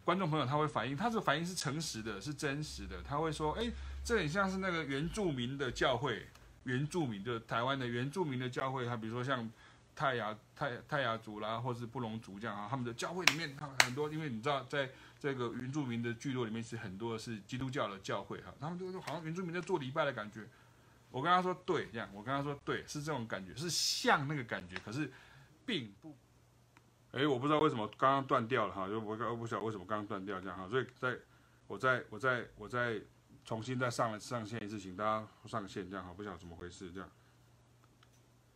观众朋友他会反映，他这个反应是诚实的，是真实的，他会说，哎，这很像是那个原住民的教会，原住民的台湾的原住民的教会，他比如说像泰雅泰泰雅族啦，或是布农族这样啊，他们的教会里面他很多，因为你知道在。这个原住民的聚落里面是很多是基督教的教会哈，他们就好像原住民在做礼拜的感觉。我跟他说对，这样我跟他说对，是这种感觉，是像那个感觉，可是并不。哎，我不知道为什么刚刚断掉了哈，就我我不晓得为什么刚刚断掉这样哈，所以在我再我再我再重新再上来上线一次，请大家上线这样哈，不晓得怎么回事这样。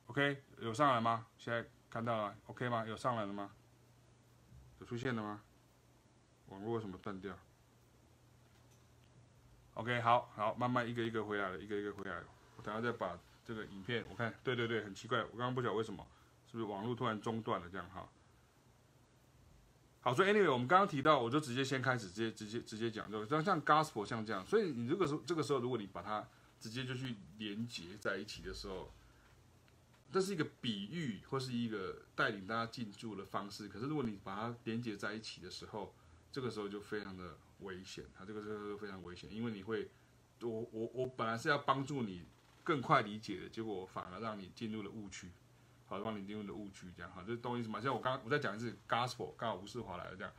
OK，有上来吗？现在看到了，OK 吗？有上来了吗？有出现了吗？网络为什么断掉？OK，好好，慢慢一个一个回来了，一个一个回来了。我等下再把这个影片，我看，对对对，很奇怪，我刚刚不晓得为什么，是不是网络突然中断了这样哈？好，所以 anyway，我们刚刚提到，我就直接先开始，直接直接直接讲，就像像 gospel 像这样，所以你这个时这个时候，如果你把它直接就去连接在一起的时候，这是一个比喻或是一个带领大家进驻的方式。可是如果你把它连接在一起的时候，这个时候就非常的危险，它这个时候就非常危险，因为你会，我我我本来是要帮助你更快理解的，结果反而让你进入了误区，好，让你进入了误区，这样哈，就懂意思吗？像我刚我再讲一次，gospel，刚好吴世华来了这样，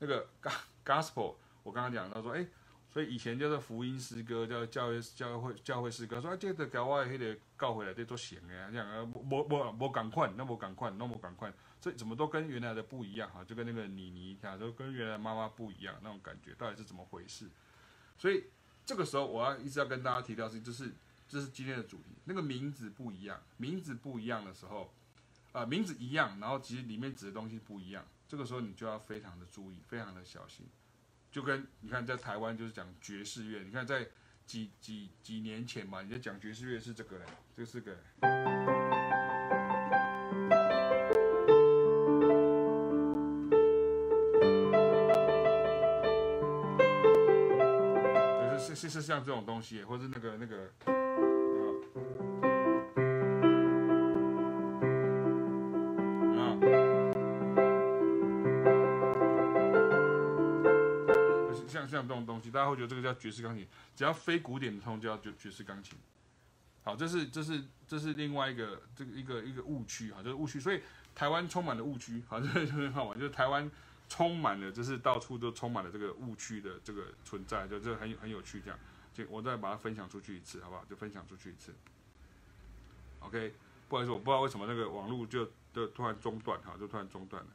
那个 <laughs> gospel，我刚刚讲到说，哎，所以以前叫做福音诗歌，叫教会教会教会诗歌，说啊，这个给我那个教会来的都行的，这样啊，无无无赶快，那无赶快，那无赶快。这怎么都跟原来的不一样哈，就跟那个妮妮一样，都跟原来妈妈不一样那种感觉，到底是怎么回事？所以这个时候我要一直要跟大家提到是，就是这是今天的主题，那个名字不一样，名字不一样的时候，啊、名字一样，然后其实里面指的东西不一样，这个时候你就要非常的注意，非常的小心。就跟你看在台湾就是讲爵士乐，你看在几几几年前嘛，你在讲爵士乐是这个嘞，这是个。是是是像这种东西，或是那个那个，像像这种东西，大家会觉得这个叫爵士钢琴，只要非古典的通就叫爵爵士钢琴。好，这是这是这是另外一个这个一个一个误区哈，就是误区。所以台湾充满了误区，好，这就很好玩，就是台湾。充满了，就是到处都充满了这个误区的这个存在，就这很很有趣，这样，我再把它分享出去一次，好不好？就分享出去一次。OK，不好意思，我不知道为什么那个网络就就突然中断，哈，就突然中断了。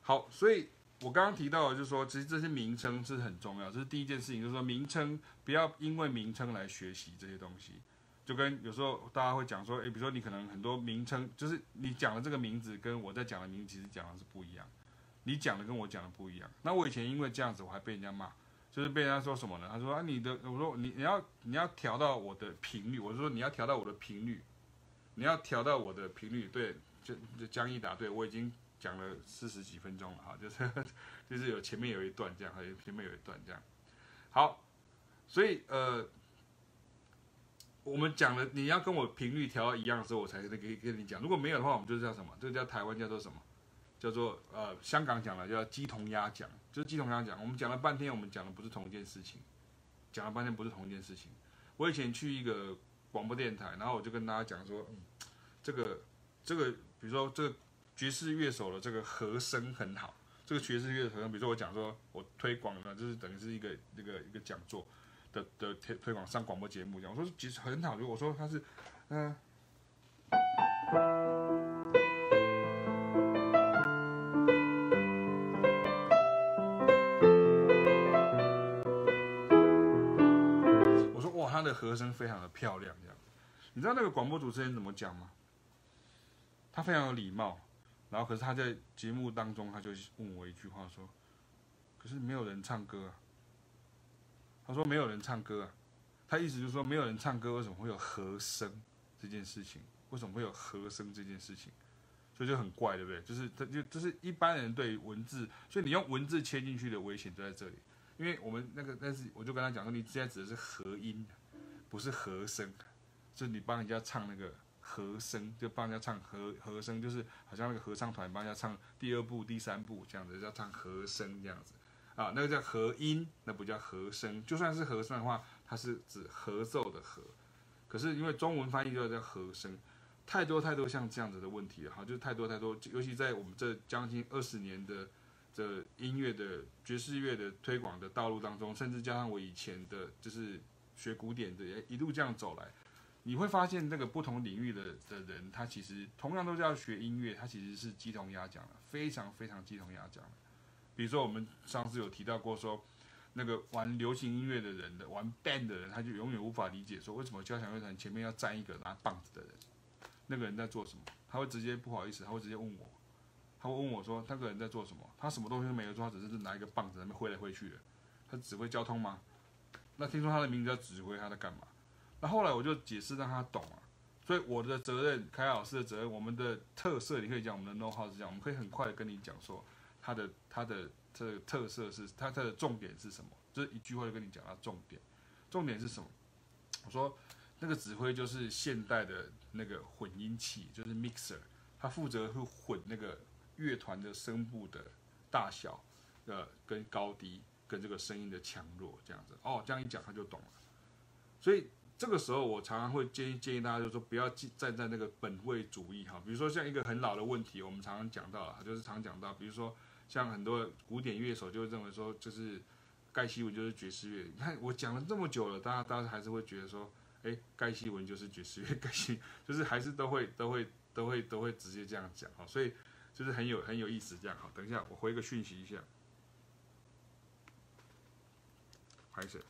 好，所以我刚刚提到的就是说，其实这些名称是很重要，这是第一件事情，就是说名称不要因为名称来学习这些东西。就跟有时候大家会讲说，诶，比如说你可能很多名称，就是你讲的这个名字跟我在讲的名字其实讲的是不一样，你讲的跟我讲的不一样。那我以前因为这样子，我还被人家骂，就是被人家说什么呢？他说啊，你的，我说你你要你要调到我的频率，我说你要调到我的频率，你要调到我的频率，对，就就江一达，对我已经讲了四十几分钟了哈，就是 <laughs> 就是有前面有一段这样，还有前面有一段这样，好。所以呃，我们讲了，你要跟我频率调到一样的时候，我才可以跟你讲。如果没有的话，我们就叫什么？这个叫台湾叫做什么？叫做呃，香港讲的叫鸡同鸭讲，就是鸡同鸭讲。我们讲了半天，我们讲的不是同一件事情，讲了半天不是同一件事情。我以前去一个广播电台，然后我就跟大家讲说，嗯，这个这个，比如说这个爵士乐手的这个和声很好，这个爵士乐手，比如说我讲说我推广了，就是等于是一个那个一个讲座。的的推推广上广播节目讲，我说其实很好，如果说他是，嗯、呃，的和声非常的漂亮这样，你知道那个广播主持人怎么讲吗？他非常有礼貌，然后可是他在节目当中他就问我一句话说，可是没有人唱歌啊。他说没有人唱歌啊，他意思就是说没有人唱歌，为什么会有和声这件事情？为什么会有和声这件事情？所以就很怪，对不对？就是他就就是一般人对文字，所以你用文字切进去的危险就在这里。因为我们那个，但是我就跟他讲说，你现在指的是和音，不是和声，是你帮人家唱那个和声，就帮人家唱和和声，就是好像那个合唱团帮人家唱第二部、第三部这样子，叫唱和声这样子。啊，那个叫和音，那不叫和声。就算是和声的话，它是指合奏的和。可是因为中文翻译就叫和声，太多太多像这样子的问题了哈，就太多太多。尤其在我们这将近二十年的这音乐的爵士乐的推广的道路当中，甚至加上我以前的就是学古典的，一路这样走来，你会发现那个不同领域的的人，他其实同样都是要学音乐，他其实是鸡同鸭讲的，非常非常鸡同鸭讲的。比如说，我们上次有提到过，说那个玩流行音乐的人的玩 band 的人，他就永远无法理解说，为什么交响乐团前面要站一个拿棒子的人？那个人在做什么？他会直接不好意思，他会直接问我，他会问我说，那个人在做什么？他什么东西都没有做，他只是拿一个棒子在那边挥来挥去的。他指挥交通吗？那听说他的名字叫指挥，他在干嘛？那后来我就解释让他懂了。所以我的责任，凯老师的责任，我们的特色，你可以讲我们的 know how 是这样，我们可以很快的跟你讲说。它的它的这个特色是它它的重点是什么？就是一句话就跟你讲它重点，重点是什么？我说那个指挥就是现代的那个混音器，就是 mixer，它负责会混那个乐团的声部的大小，呃，跟高低，跟这个声音的强弱这样子。哦，这样一讲他就懂了。所以这个时候我常常会建议建议大家，就是说不要站在那个本位主义哈。比如说像一个很老的问题，我们常常讲到了，就是常讲到，比如说。像很多古典乐手就认为说，就是盖希文就是爵士乐。你看我讲了这么久了，大家大家还是会觉得说，哎，盖希文就是爵士乐，<laughs> 盖希就是还是都会都会都会都会直接这样讲哈，所以就是很有很有意思这样哈。等一下我回个讯息一下，开始。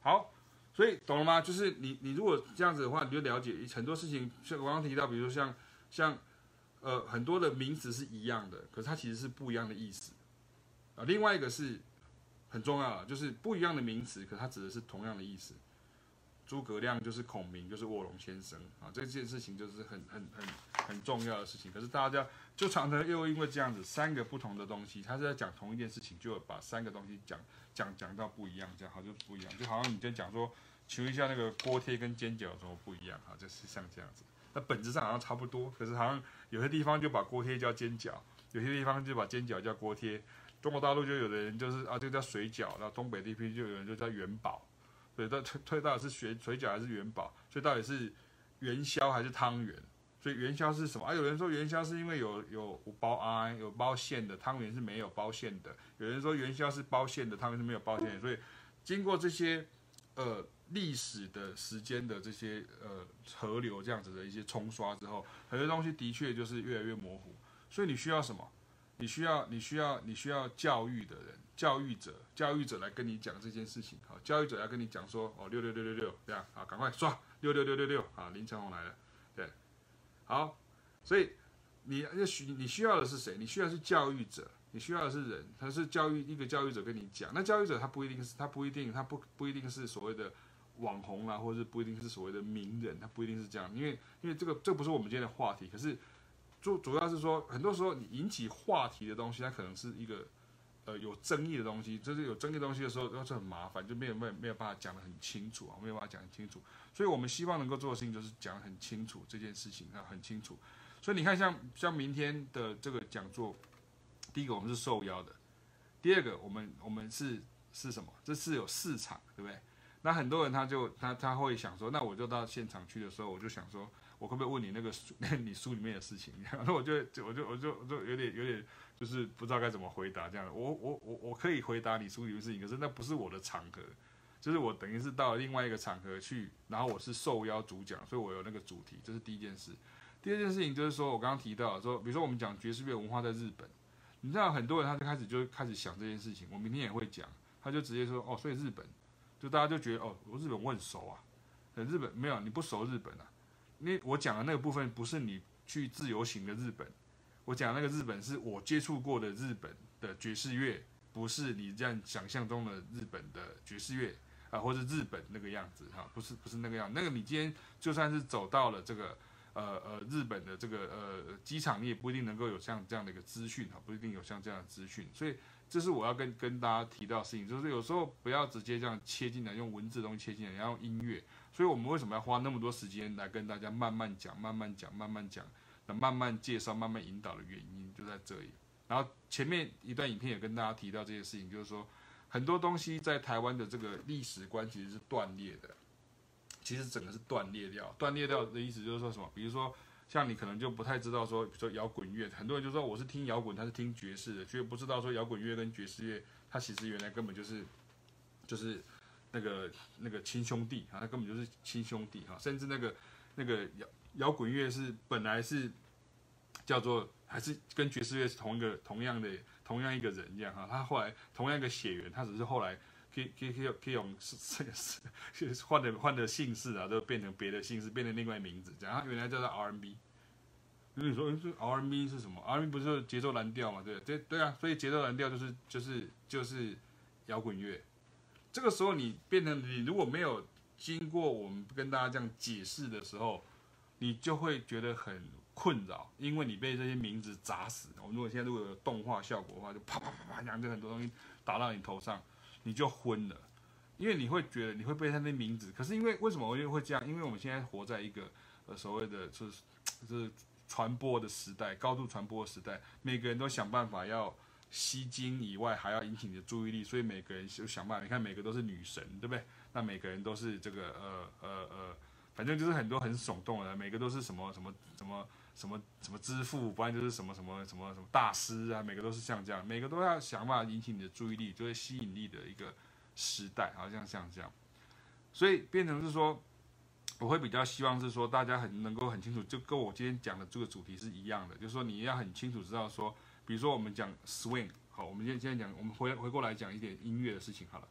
好。所以懂了吗？就是你，你如果这样子的话，你就了解很多事情。像我刚刚提到，比如说像像呃很多的名词是一样的，可是它其实是不一样的意思啊。另外一个是很重要的，就是不一样的名词，可它指的是同样的意思。诸葛亮就是孔明，就是卧龙先生啊，这件事情就是很很很很重要的事情。可是大家就常常又因为这样子，三个不同的东西，他是在讲同一件事情，就把三个东西讲。讲讲到不一样，这样好就不一样，就好像你在讲说，求一下那个锅贴跟煎饺有什么不一样哈，就是像这样子。那本质上好像差不多，可是好像有些地方就把锅贴叫煎饺，有些地方就把煎饺叫锅贴。中国大陆就有的人就是啊，这个叫水饺，然后东北地区就有人就叫元宝。所以到推到底是水水饺还是元宝？所以到底是元宵还是汤圆？所以元宵是什么？啊，有人说元宵是因为有有包啊，有包馅的，汤圆是没有包馅的。有人说元宵是包馅的，汤圆是没有包馅的。所以经过这些呃历史的时间的这些呃河流这样子的一些冲刷之后，很多东西的确就是越来越模糊。所以你需要什么？你需要你需要你需要教育的人，教育者，教育者来跟你讲这件事情。好，教育者要跟你讲说，哦，六六六六六，这样，好，赶快刷六六六六六，好，林承红来了，对，好，所以你要需你需要的是谁？你需要的是教育者，你需要的是人，他是教育一个教育者跟你讲。那教育者他不一定是他不一定他不不一定是所谓的网红啦，或者是不一定是所谓的名人，他不一定是这样，因为因为这个这不是我们今天的话题，可是。主主要是说，很多时候你引起话题的东西，它可能是一个呃有争议的东西。就是有争议的东西的时候，都是很麻烦，就没有没有没有办法讲得很清楚啊，没有办法讲很清楚。所以我们希望能够做的事情，就是讲得很清楚这件事情啊，很清楚。所以你看像，像明天的这个讲座，第一个我们是受邀的，第二个我们我们是是什么？这是有市场，对不对？那很多人他就他他会想说，那我就到现场去的时候，我就想说。我可不可以问你那个书，<laughs> 你书里面的事情？<laughs> 然后我就就我就我就我就有点有点就是不知道该怎么回答这样。我我我我可以回答你书里的事情，可是那不是我的场合，就是我等于是到另外一个场合去，然后我是受邀主讲，所以我有那个主题，这是第一件事。第二件事情就是说我刚刚提到说，比如说我们讲爵士乐文化在日本，你知道很多人他就开始就开始想这件事情。我明天也会讲，他就直接说哦，所以日本就大家就觉得哦，我日本我很熟啊，日本没有你不熟日本啊。那我讲的那个部分不是你去自由行的日本，我讲那个日本是我接触过的日本的爵士乐，不是你这样想象中的日本的爵士乐啊，或者日本那个样子哈，不是不是那个样。那个你今天就算是走到了这个呃呃日本的这个呃机场，你也不一定能够有像这样的一个资讯哈，不一定有像这样的资讯。所以这是我要跟跟大家提到的事情，就是有时候不要直接这样切进来，用文字东西切进来，要用音乐。所以我们为什么要花那么多时间来跟大家慢慢讲、慢慢讲、慢慢讲，那慢慢介绍、慢慢引导的原因就在这里。然后前面一段影片也跟大家提到这些事情，就是说很多东西在台湾的这个历史观其实是断裂的，其实整个是断裂掉。断裂掉的意思就是说什么？比如说像你可能就不太知道说，比如说摇滚乐，很多人就说我是听摇滚，他是听爵士的，却不知道说摇滚乐跟爵士乐，它其实原来根本就是就是。那个那个亲兄弟啊，他根本就是亲兄弟哈，甚至那个那个摇摇滚乐是本来是叫做还是跟爵士乐是同一个同样的同样一个人这样哈，他后来同样一个血缘，他只是后来可以可以可以可以用是是是换的换的姓氏啊，都变成别的姓氏，变成另外名字这样，他原来叫做 R&B。那你说这 R&B 是什么？R&B 不是节奏蓝调嘛？对对对啊，所以节奏蓝调就是就是就是摇滚乐。这个时候你变成你如果没有经过我们跟大家这样解释的时候，你就会觉得很困扰，因为你被这些名字砸死。我们如果现在如果有动画效果的话，就啪啪啪啪，两个很多东西打到你头上，你就昏了，因为你会觉得你会被他那名字。可是因为为什么我就会这样？因为我们现在活在一个呃所谓的就是就是传播的时代，高度传播的时代，每个人都想办法要。吸睛以外，还要引起你的注意力，所以每个人就想办法。你看，每个都是女神，对不对？那每个人都是这个呃呃呃，反正就是很多很耸动的，每个都是什么什么什么什么什么之父，不然就是什么什么什么什么大师啊，每个都是像这样，每个都要想办法引起你的注意力，就是吸引力的一个时代，好像像这样。所以变成是说，我会比较希望是说，大家很能够很清楚，就跟我今天讲的这个主题是一样的，就是说你要很清楚知道说。比如说我们讲 swing，好，我们现现在讲，我们回回过来讲一点音乐的事情好了。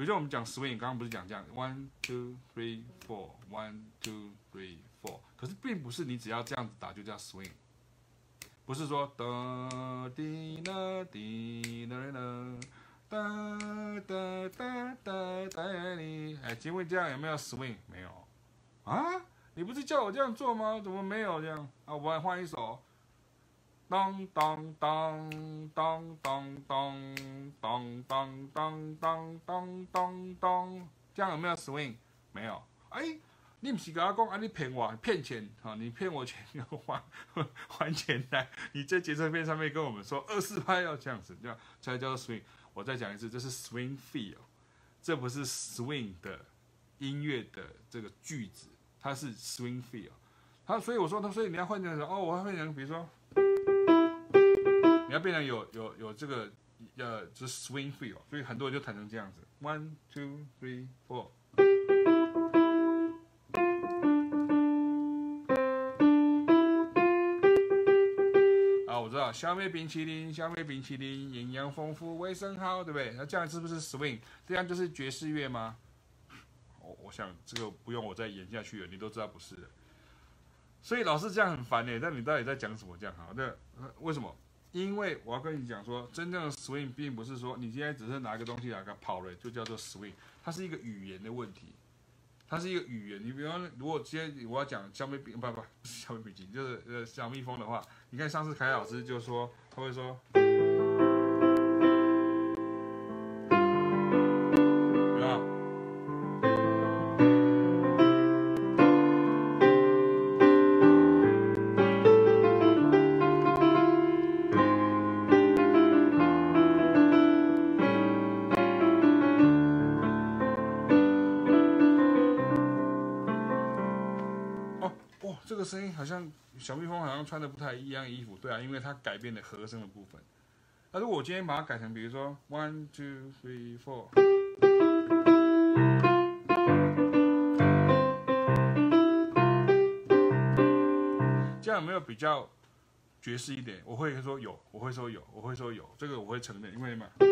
比如说我们讲 swing，刚刚不是讲这样，one two three four，one two three four，可是并不是你只要这样子打就叫 swing，不是说哒滴啦滴啦啦哒哒哒哒哒哩，哎，请问这样有没有 swing？没有啊？你不是叫我这样做吗？怎么没有这样？啊，我来换一首。当当当当当当当当当当当当当，这样有没有 swing？没有。哎，你不是跟我讲啊？你骗我，骗钱啊！你骗我钱要还还钱来。你在节奏片上面跟我们说二四拍要这样子，这样才叫做 swing。我再讲一次，这是 swing feel，这不是 swing 的音乐的这个句子，它是 swing feel。它所以我说它，所以你要换成什么？哦，我要换成比如说。你要变成有有有这个呃，就是 swing feel，所以很多人就弹成这样子，one two three four。啊，我知道么？小美冰淇淋，小美冰淇淋，营养丰富，卫生好，对不对？那这样是不是 swing？这样就是爵士乐吗？我我想这个不用我再演下去了，你都知道不是的。所以老师这样很烦呢，那你到底在讲什么？这样好，那为什么？因为我要跟你讲说，真正的 swing 并不是说你今天只是拿个东西来个跑了就叫做 swing，它是一个语言的问题。它是一个语言，你比方如果今天我要讲小美饼，不不不是小美饼，就是呃小蜜蜂的话，你看上次凯老师就说他会说。一样衣服，对啊，因为它改变了和声的部分。那如果我今天把它改成，比如说 one two three four，这样有没有比较爵士一点？我会说有，我会说有，我会说有，这个我会承认，因为嘛，有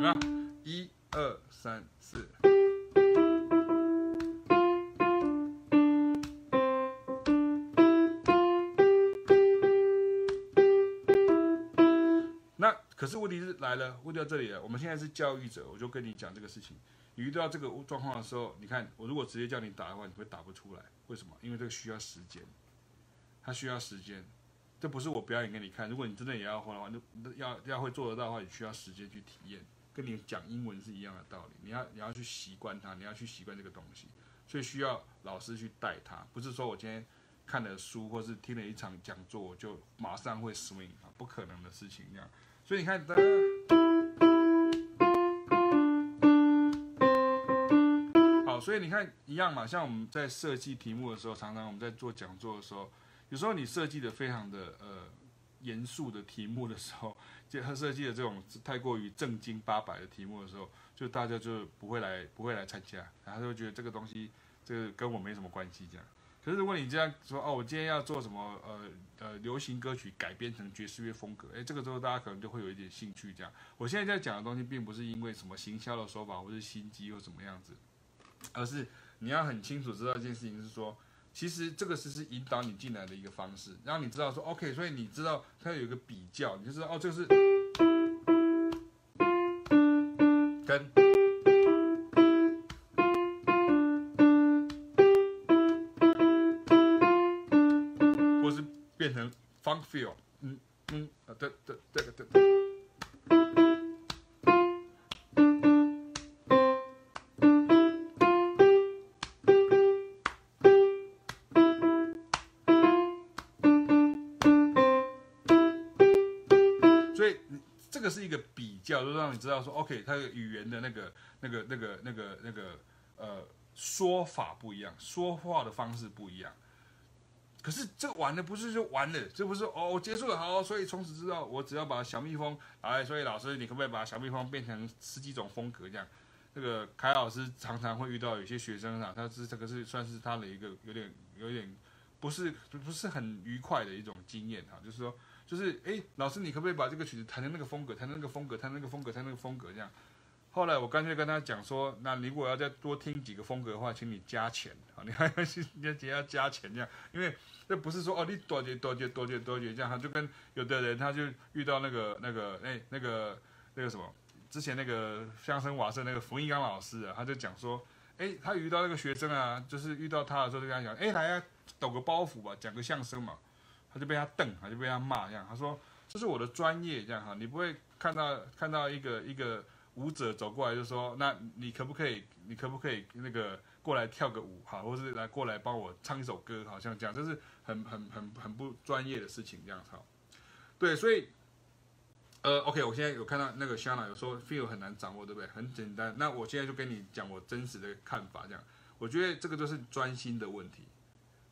没有？一二三四。可是问题是来了，问到这里了。我们现在是教育者，我就跟你讲这个事情。你遇到这个状况的时候，你看我如果直接叫你打的话，你会打不出来。为什么？因为这个需要时间，它需要时间。这不是我表演给你看。如果你真的也要会的话，那要要会做得到的话，你需要时间去体验。跟你讲英文是一样的道理。你要你要去习惯它，你要去习惯这个东西，所以需要老师去带他。不是说我今天看了书或是听了一场讲座，我就马上会 swing 啊，不可能的事情这样。所以你看，好，所以你看一样嘛，像我们在设计题目的时候，常常我们在做讲座的时候，有时候你设计的非常的呃严肃的题目的时候，就他设计的这种太过于正经八百的题目的时候，就大家就不会来不会来参加，然后就觉得这个东西这个跟我没什么关系这样。可是如果你这样说哦，我今天要做什么？呃呃，流行歌曲改编成爵士乐风格，诶，这个时候大家可能就会有一点兴趣。这样，我现在在讲的东西，并不是因为什么行销的手法，或是心机或怎么样子，而是你要很清楚知道一件事情，是说，其实这个是是引导你进来的一个方式，让你知道说，OK，所以你知道它有一个比较，你就知道哦，这个是 funk feel，嗯嗯啊对对对对对。所以这个是一个比较，就让你知道说，OK，它的语言的那个那个那个那个那个呃说法不一样，说话的方式不一样。可是这完了不是就完了？这不是哦，我结束了好，所以从此之后我只要把小蜜蜂来，所以老师你可不可以把小蜜蜂变成十几种风格这样？这个凯老师常常会遇到有些学生啊，他是这个是算是他的一个有点有点不是不是很愉快的一种经验哈，就是说就是哎，老师你可不可以把这个曲子弹成那个风格，弹成那个风格，弹成那个风格，弹成那个风格这样？后来我干脆跟他讲说，那如果要再多听几个风格的话，请你加钱啊，你还要去要要加钱这样，因为这不是说哦你多节多节多节多节这样，他就跟有的人他就遇到那个那个哎那个那个什么，之前那个相声瓦舍那个冯一刚老师啊，他就讲说，哎他遇到那个学生啊，就是遇到他的时候就跟他讲，哎来啊抖个包袱吧，讲个相声嘛，他就被他瞪，他就被他骂这样，他说这是我的专业这样哈，你不会看到看到一个一个。舞者走过来就说：“那你可不可以？你可不可以那个过来跳个舞哈，或是来过来帮我唱一首歌？好像这样，这是很很很很不专业的事情，这样子。对，所以呃，OK，我现在有看到那个 Shana 有说 feel 很难掌握，对不对？很简单。那我现在就跟你讲我真实的看法，这样，我觉得这个就是专心的问题。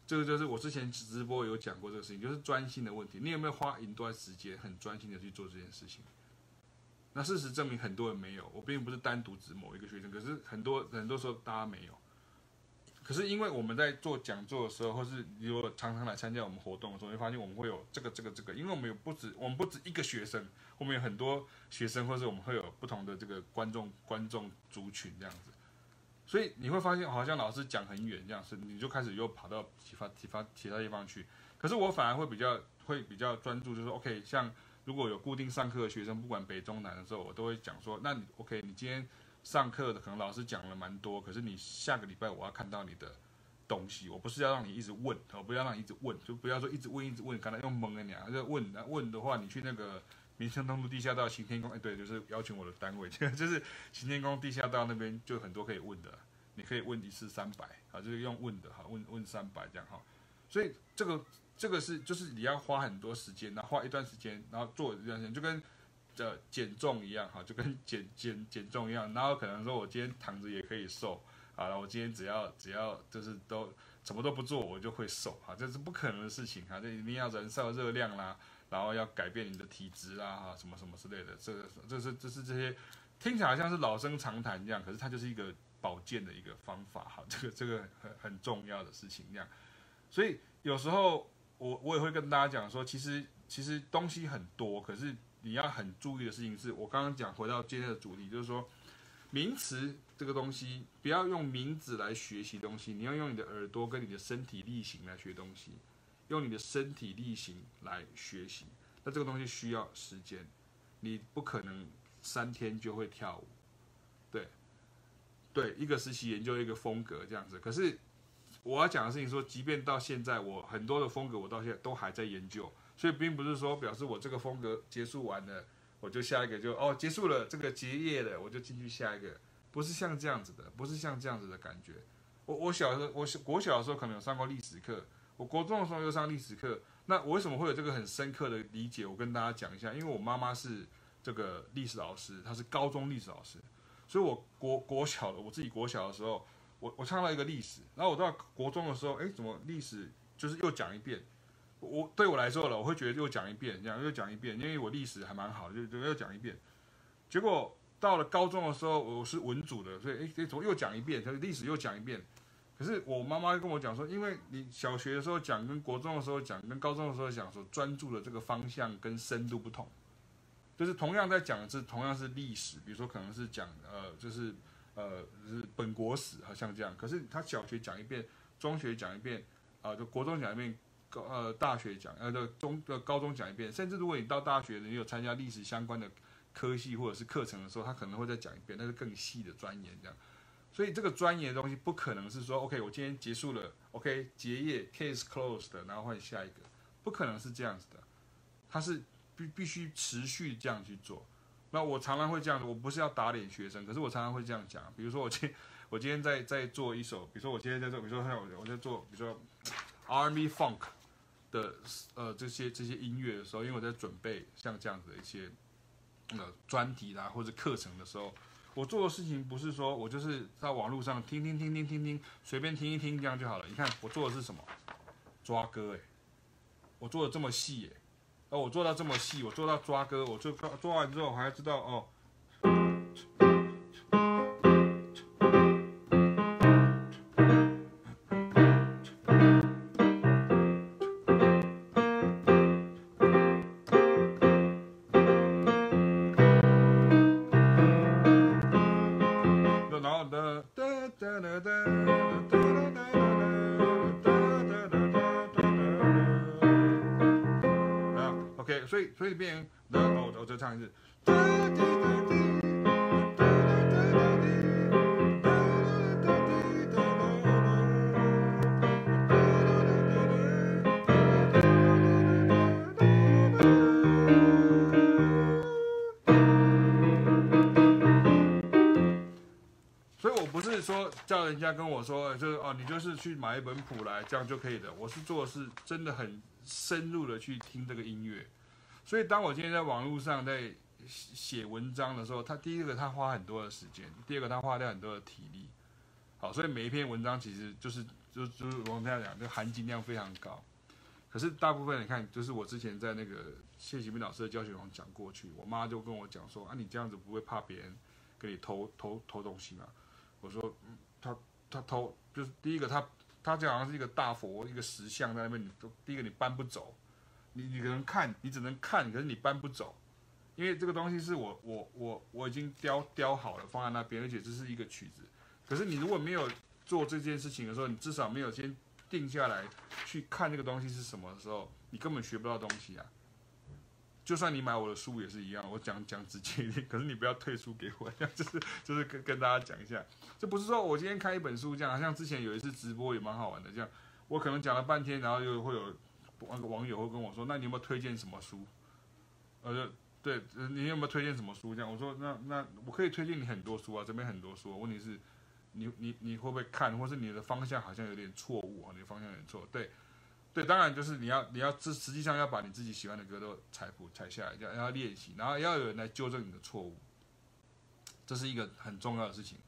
这个就是我之前直播有讲过这个事情，就是专心的问题。你有没有花一段时间很专心的去做这件事情？”那事实证明，很多人没有。我并不是单独指某一个学生，可是很多很多时候大家没有。可是因为我们在做讲座的时候，或是如果常常来参加我们活动的时候，会发现我们会有这个这个这个，因为我们有不止我们不止一个学生，我们有很多学生，或是我们会有不同的这个观众观众族群这样子，所以你会发现好像老师讲很远这样子，你就开始又跑到其他其他其他地方去。可是我反而会比较会比较专注，就是 OK，像如果有固定上课的学生，不管北中南的时候，我都会讲说，那你 OK，你今天。上课的可能老师讲了蛮多，可是你下个礼拜我要看到你的东西，我不是要让你一直问，我不要让你一直问，就不要说一直问一直问，刚才用蒙的你啊，就问那问的话，你去那个民生东路地下道行天宫，哎对，就是邀请我的单位，就是行天宫地下道那边就很多可以问的，你可以问一次三百，啊，就是用问的哈，问问三百这样哈，所以这个这个是就是你要花很多时间，然后花一段时间，然后做一段时间，就跟。呃减重一样哈，就跟减减减重一样，然后可能说我今天躺着也可以瘦啊，我今天只要只要就是都什么都不做，我就会瘦啊，这是不可能的事情哈，这一定要燃烧热量啦，然后要改变你的体质啦哈，什么什么之类的，这个这是这是这些听起来像是老生常谈一样，可是它就是一个保健的一个方法哈，这个这个很很重要的事情这样，所以有时候我我也会跟大家讲说，其实其实东西很多，可是。你要很注意的事情是，我刚刚讲回到今天的主题，就是说，名词这个东西不要用名字来学习东西，你要用你的耳朵跟你的身体力行来学东西，用你的身体力行来学习。那这个东西需要时间，你不可能三天就会跳舞，对，对，一个实习研究一个风格这样子。可是我要讲的事情说，即便到现在，我很多的风格我到现在都还在研究。所以并不是说表示我这个风格结束完了，我就下一个就哦结束了这个结业了，我就进去下一个，不是像这样子的，不是像这样子的感觉。我我小时候，我国小的时候可能有上过历史课，我国中的时候又上历史课。那我为什么会有这个很深刻的理解？我跟大家讲一下，因为我妈妈是这个历史老师，她是高中历史老师，所以我国国小的我自己国小的时候，我我唱到一个历史，然后我到国中的时候，哎，怎么历史就是又讲一遍？我对我来说了，我会觉得又讲一遍，这样又讲一遍，因为我历史还蛮好，就就又讲一遍。结果到了高中的时候，我是文组的，所以诶，怎么又讲一遍？所以历史又讲一遍。可是我妈妈跟我讲说，因为你小学的时候讲，跟国中的时候讲，跟高中的时候讲，所专注的这个方向跟深度不同，就是同样在讲的是同样是历史，比如说可能是讲呃，就是呃，是本国史，好像这样。可是他小学讲一遍，中学讲一遍，啊、就国中讲一遍。高呃，大学讲，呃，的中的高中讲一遍，甚至如果你到大学，你有参加历史相关的科系或者是课程的时候，他可能会再讲一遍，那是更细的钻研这样。所以这个钻研的东西不可能是说，OK，我今天结束了，OK，结业，case closed，然后换下一个，不可能是这样子的，它是必必须持续这样去做。那我常常会这样，我不是要打脸学生，可是我常常会这样讲，比如说我今 <laughs> 我今天在在做一首，比如说我今天在做，比如说像我我在做，比如说 R&B Funk。的呃这些这些音乐的时候，因为我在准备像这样子的一些呃专题啦或者课程的时候，我做的事情不是说我就是在网络上听听听听听听随便听一听这样就好了。你看我做的是什么？抓歌诶，我做的这么细诶，哦，我做到这么细，我做到抓歌，我做抓做完之后我还要知道哦。人家跟我说，就是哦，你就是去买一本谱来，这样就可以的。我是做的是真的很深入的去听这个音乐，所以当我今天在网络上在写文章的时候，他第一个他花很多的时间，第二个他花掉很多的体力。好，所以每一篇文章其实就是就就是我们大家讲，就含金量非常高。可是大部分你看，就是我之前在那个谢启明老师的教学中讲过去，我妈就跟我讲说啊，你这样子不会怕别人给你偷偷偷东西吗？我说嗯。他偷就是第一个他他就好像是一个大佛一个石像在那边，你都第一个你搬不走，你你可能看你只能看，可是你搬不走，因为这个东西是我我我我已经雕雕好了放在那边，而且这是一个曲子，可是你如果没有做这件事情的时候，你至少没有先定下来去看这个东西是什么的时候，你根本学不到东西啊。就算你买我的书也是一样，我讲讲直接一点，可是你不要退书给我，这样就是就是跟跟大家讲一下，这不是说我今天开一本书这样，好像之前有一次直播也蛮好玩的，这样我可能讲了半天，然后又会有那个网友会跟我说，那你有没有推荐什么书？呃，对，你有没有推荐什么书？这样我说，那那我可以推荐你很多书啊，这边很多书，问题是你你你会不会看，或是你的方向好像有点错误啊，你的方向有点错，对。对，当然就是你要，你要实实际上要把你自己喜欢的歌都采谱采下来，要要练习，然后要有人来纠正你的错误，这是一个很重要的事情。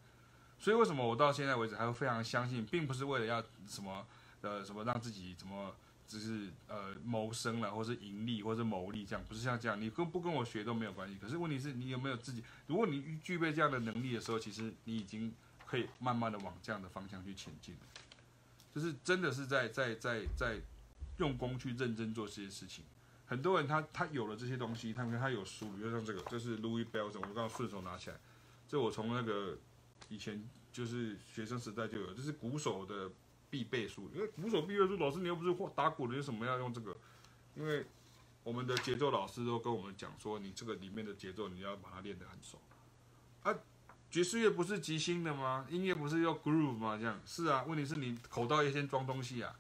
所以为什么我到现在为止还会非常相信，并不是为了要什么呃什么让自己怎么只是呃谋生了，或是盈利，或是牟利这样，不是像这样，你跟不跟我学都没有关系。可是问题是你有没有自己，如果你具备这样的能力的时候，其实你已经可以慢慢的往这样的方向去前进，就是真的是在在在。在用功去认真做这些事情，很多人他他有了这些东西，他们他有书，比如像这个，这是 Louis Bellson，我刚刚顺手拿起来，这我从那个以前就是学生时代就有，这是鼓手的必备书，因为鼓手必备书，老师你又不是打鼓的，为什么要用这个？因为我们的节奏老师都跟我们讲说，你这个里面的节奏你要把它练得很熟。啊，爵士乐不是即兴的吗？音乐不是要 groove 吗？这样是啊，问题是你口袋要先装东西啊。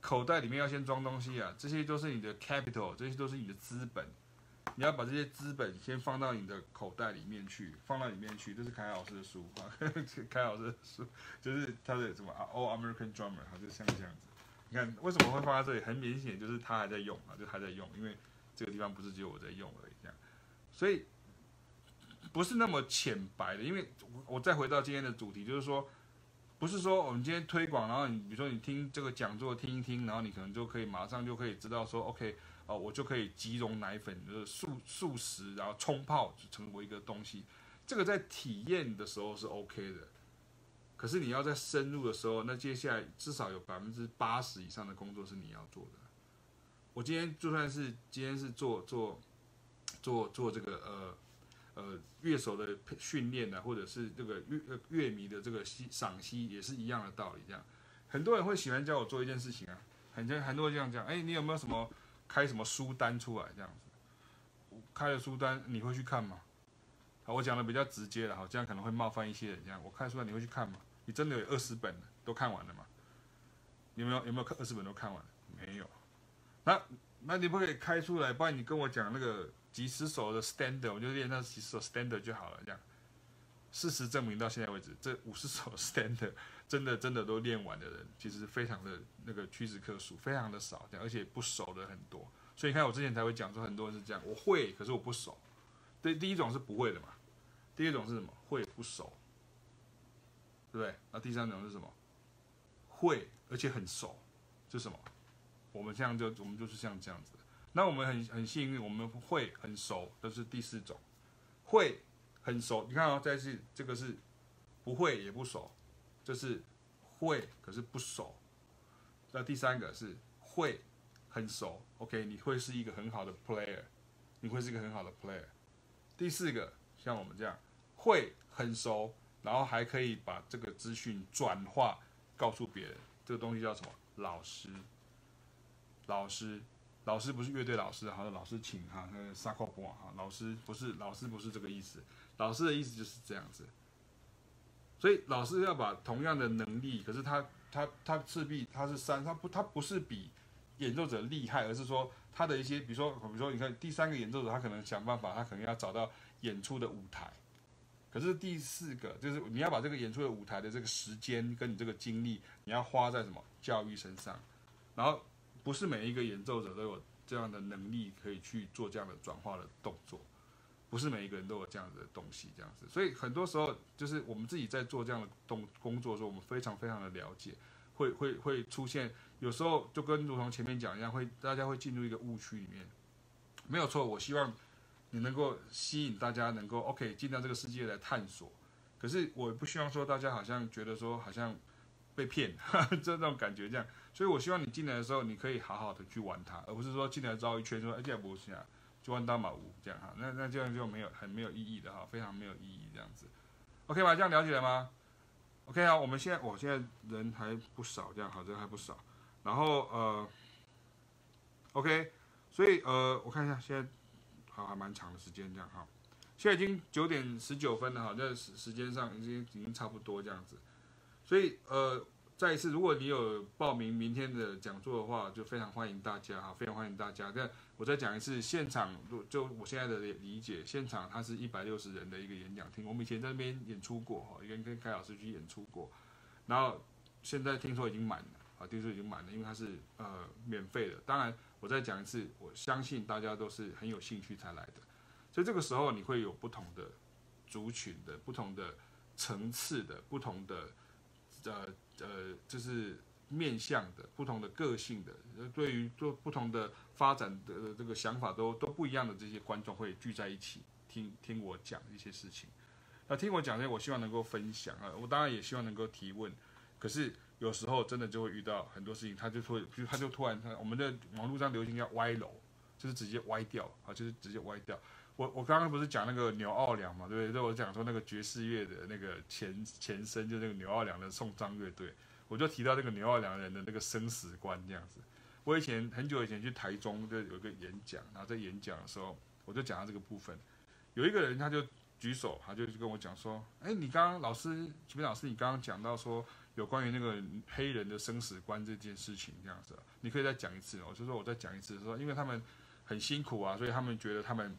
口袋里面要先装东西啊，这些都是你的 capital，这些都是你的资本。你要把这些资本先放到你的口袋里面去，放到里面去。这是凯老师的书啊，凯老师的书就是他的什么啊，All American Drummer，他就像这样子。你看为什么会放在这里？很明显就是他还在用啊，就还在用，因为这个地方不是只有我在用而已，这样。所以不是那么浅白的，因为我再回到今天的主题，就是说。不是说我们今天推广，然后你比如说你听这个讲座听一听，然后你可能就可以马上就可以知道说，OK，哦，我就可以即溶奶粉，就是速速食，然后冲泡就成为一个东西。这个在体验的时候是 OK 的，可是你要在深入的时候，那接下来至少有百分之八十以上的工作是你要做的。我今天就算是今天是做做做做这个呃。呃，乐手的训练呢，或者是这个乐乐迷的这个析赏析，也是一样的道理。这样，很多人会喜欢叫我做一件事情啊，很多很多人这样讲，哎，你有没有什么开什么书单出来这样子？开了书单你会去看吗？好，我讲的比较直接了，好，这样可能会冒犯一些人。这样，我开书单你会去看吗？你真的有二十本都看完了吗？有没有有没有二十本都看完了？没有。那那你不可以开出来，不然你跟我讲那个。几十首的 standard，我就练那几十首 standard 就好了。这样，事实证明到现在为止，这五十首 <laughs> standard 真的真的都练完的人，其实非常的那个屈指可数，非常的少。而且不熟的很多。所以你看，我之前才会讲说，很多人是这样，我会，可是我不熟。对，第一种是不会的嘛。第二种是什么？会不熟，对不对？那第三种是什么？会而且很熟，是什么？我们这样就我们就是像这样子。那我们很很幸运，我们会很熟，这是第四种，会很熟。你看啊、哦，再次这个是不会也不熟，这是会可是不熟。那第三个是会很熟，OK，你会是一个很好的 player，你会是一个很好的 player。第四个像我们这样会很熟，然后还可以把这个资讯转化告诉别人，这个东西叫什么？老师，老师。老师不是乐队老师，好的老师请哈，那个萨克波哈，老师不是老师不是这个意思，老师的意思就是这样子。所以老师要把同样的能力，可是他他他势必他是三，他不他不是比演奏者厉害，而是说他的一些，比如说比如说你看第三个演奏者，他可能想办法，他可能要找到演出的舞台，可是第四个就是你要把这个演出的舞台的这个时间跟你这个精力，你要花在什么教育身上，然后。不是每一个演奏者都有这样的能力可以去做这样的转化的动作，不是每一个人都有这样的东西，这样子。所以很多时候就是我们自己在做这样的动工作的时候，我们非常非常的了解，会会会出现，有时候就跟如同前面讲一样，会大家会进入一个误区里面，没有错。我希望你能够吸引大家能够 OK 进到这个世界来探索，可是我不希望说大家好像觉得说好像被骗，<laughs> 这种感觉这样。所以我希望你进来的时候，你可以好好的去玩它，而不是说进来绕一圈说哎这样不行啊，就玩大马五这样哈，那那这样就没有很没有意义的哈，非常没有意义这样子。OK 吗？这样了解了吗？OK 啊，我们现在我现在人还不少，这样好，人还不少。然后呃，OK，所以呃，我看一下现在好还蛮长的时间这样哈。现在已经九点十九分了哈，在时时间上已经已经差不多这样子，所以呃，再一次，如果你有报名明天的讲座的话，就非常欢迎大家哈，非常欢迎大家。但我再讲一次，现场就我现在的理解，现场它是一百六十人的一个演讲厅，我们以前在那边演出过哈，跟跟盖老师去演出过，然后现在听说已经满了啊，听说已经满了，因为它是呃免费的。当然，我再讲一次，我相信大家都是很有兴趣才来的。所以这个时候你会有不同的族群的、不同的层次的、不同的呃呃，就是面向的、不同的个性的，对于做不同的发展的这个想法都都不一样的这些观众会聚在一起听听我讲一些事情。那听我讲这些，我希望能够分享啊，我当然也希望能够提问。可是有时候真的就会遇到很多事情，他就会，就他就突然他我们的网络上流行叫歪楼，就是直接歪掉啊，就是直接歪掉。我我刚刚不是讲那个牛奥良嘛，对不对？就我讲说那个爵士乐的那个前前身，就那个牛奥良的送葬乐队，我就提到那个牛奥良人的那个生死观这样子。我以前很久以前去台中就有一个演讲，然后在演讲的时候，我就讲到这个部分。有一个人他就举手，他就跟我讲说：“哎，你刚刚老师，启明老师，你刚刚讲到说有关于那个黑人的生死观这件事情这样子，你可以再讲一次。”我就说我再讲一次，说因为他们很辛苦啊，所以他们觉得他们。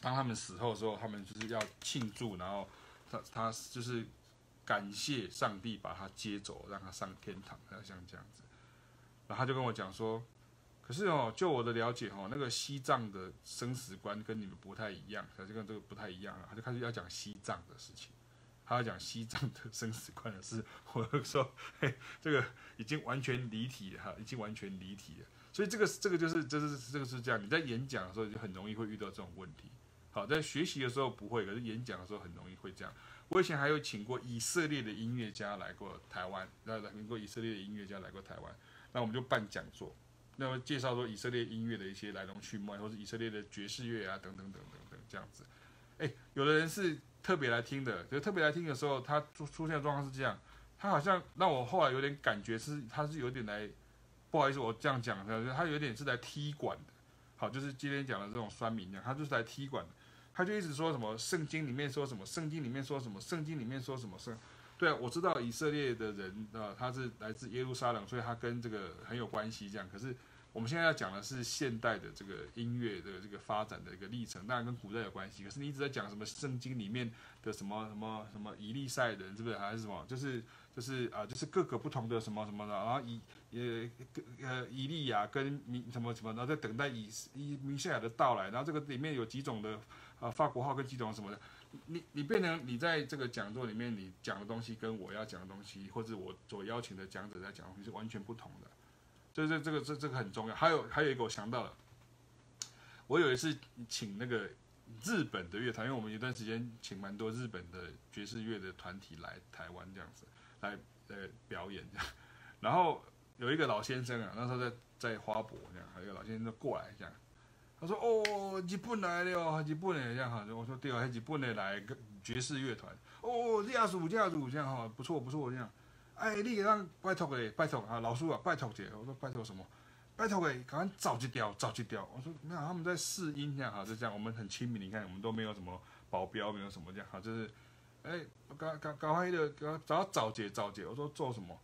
当他们死后的时候，他们就是要庆祝，然后他他就是感谢上帝把他接走，让他上天堂，然后像这样子。然后他就跟我讲说，可是哦，就我的了。解哦，那个西藏的生死观跟你们不太一样，他就跟这个不太一样了，他就开始要讲西藏的事情，他要讲西藏的生死观的事。我就说，嘿，这个已经完全离题了。哈，已经完全离题了。所以这个这个就是就是这个是这样，你在演讲的时候就很容易会遇到这种问题。好，在学习的时候不会，可是演讲的时候很容易会这样。我以前还有请过以色列的音乐家来过台湾，来来过以色列的音乐家来过台湾，那我们就办讲座，那么介绍说以色列音乐的一些来龙去脉，或是以色列的爵士乐啊等等等等等这样子。哎，有的人是特别来听的，就特别来听的时候，他出出现的状况是这样，他好像让我后来有点感觉是他是有点来，不好意思，我这样讲，他有点是来踢馆的。好，就是今天讲的这种酸民这样，他就是来踢馆的。他就一直说什么圣经里面说什么，圣经里面说什么，圣经里面说什么圣。对啊，我知道以色列的人啊，他是来自耶路撒冷，所以他跟这个很有关系。这样，可是我们现在要讲的是现代的这个音乐的这个发展的一个历程，当然跟古代有关系。可是你一直在讲什么圣经里面的什么什么什么以利赛人，是不是还是什么？就是就是啊，就是各个不同的什么什么的，然后以呃呃以利亚跟米什么什么，然后在等待以以米赛亚的到来，然后这个里面有几种的。啊，法国号跟几种什么的，你你变成你在这个讲座里面，你讲的东西跟我要讲的东西，或者我所邀请的讲者在讲的东西是完全不同的，所以这这个这这个很重要。还有还有一个我想到了，我有一次请那个日本的乐团，因为我们有段时间请蛮多日本的爵士乐的团体来台湾这样子来呃表演这样，然后有一个老先生啊，那时候在在花博这样，还有一个老先生就过来这样。他说：“哦，日本来的哦，日本的这样哈。”我说：“对啊，日本的来爵士乐团。哦，这样子，这样子，这样哈，不错不错这样。哎，你给让拜托诶，拜托啊，老叔啊，拜托姐。我说拜托什么？拜托给，赶快找一条，找一条。我说没有，他们在试音这样哈，就这样。我们很亲密，你看我们都没有什么保镖，没有什么这样哈，就是哎，搞搞搞坏的，搞找找姐找姐。我说做什么？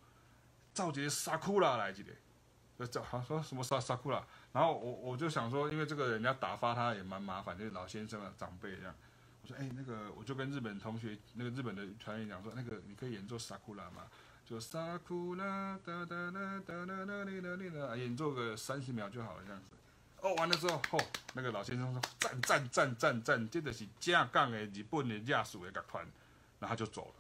找姐萨库拉来几个？找好说什么萨萨库拉？”然后我我就想说，因为这个人家打发他也蛮麻烦，就是老先生啊长辈这样。我说，哎，那个我就跟日本同学，那个日本的团员讲说，那个你可以演奏萨库拉吗？就萨库拉哒哒哒哒哒哒哒哒哒，演奏个三十秒就好了这样子。哦，完了之后，吼、哦，那个老先生说赞赞赞赞赞，真的是正港的日本的亚属的乐团，然后他就走了，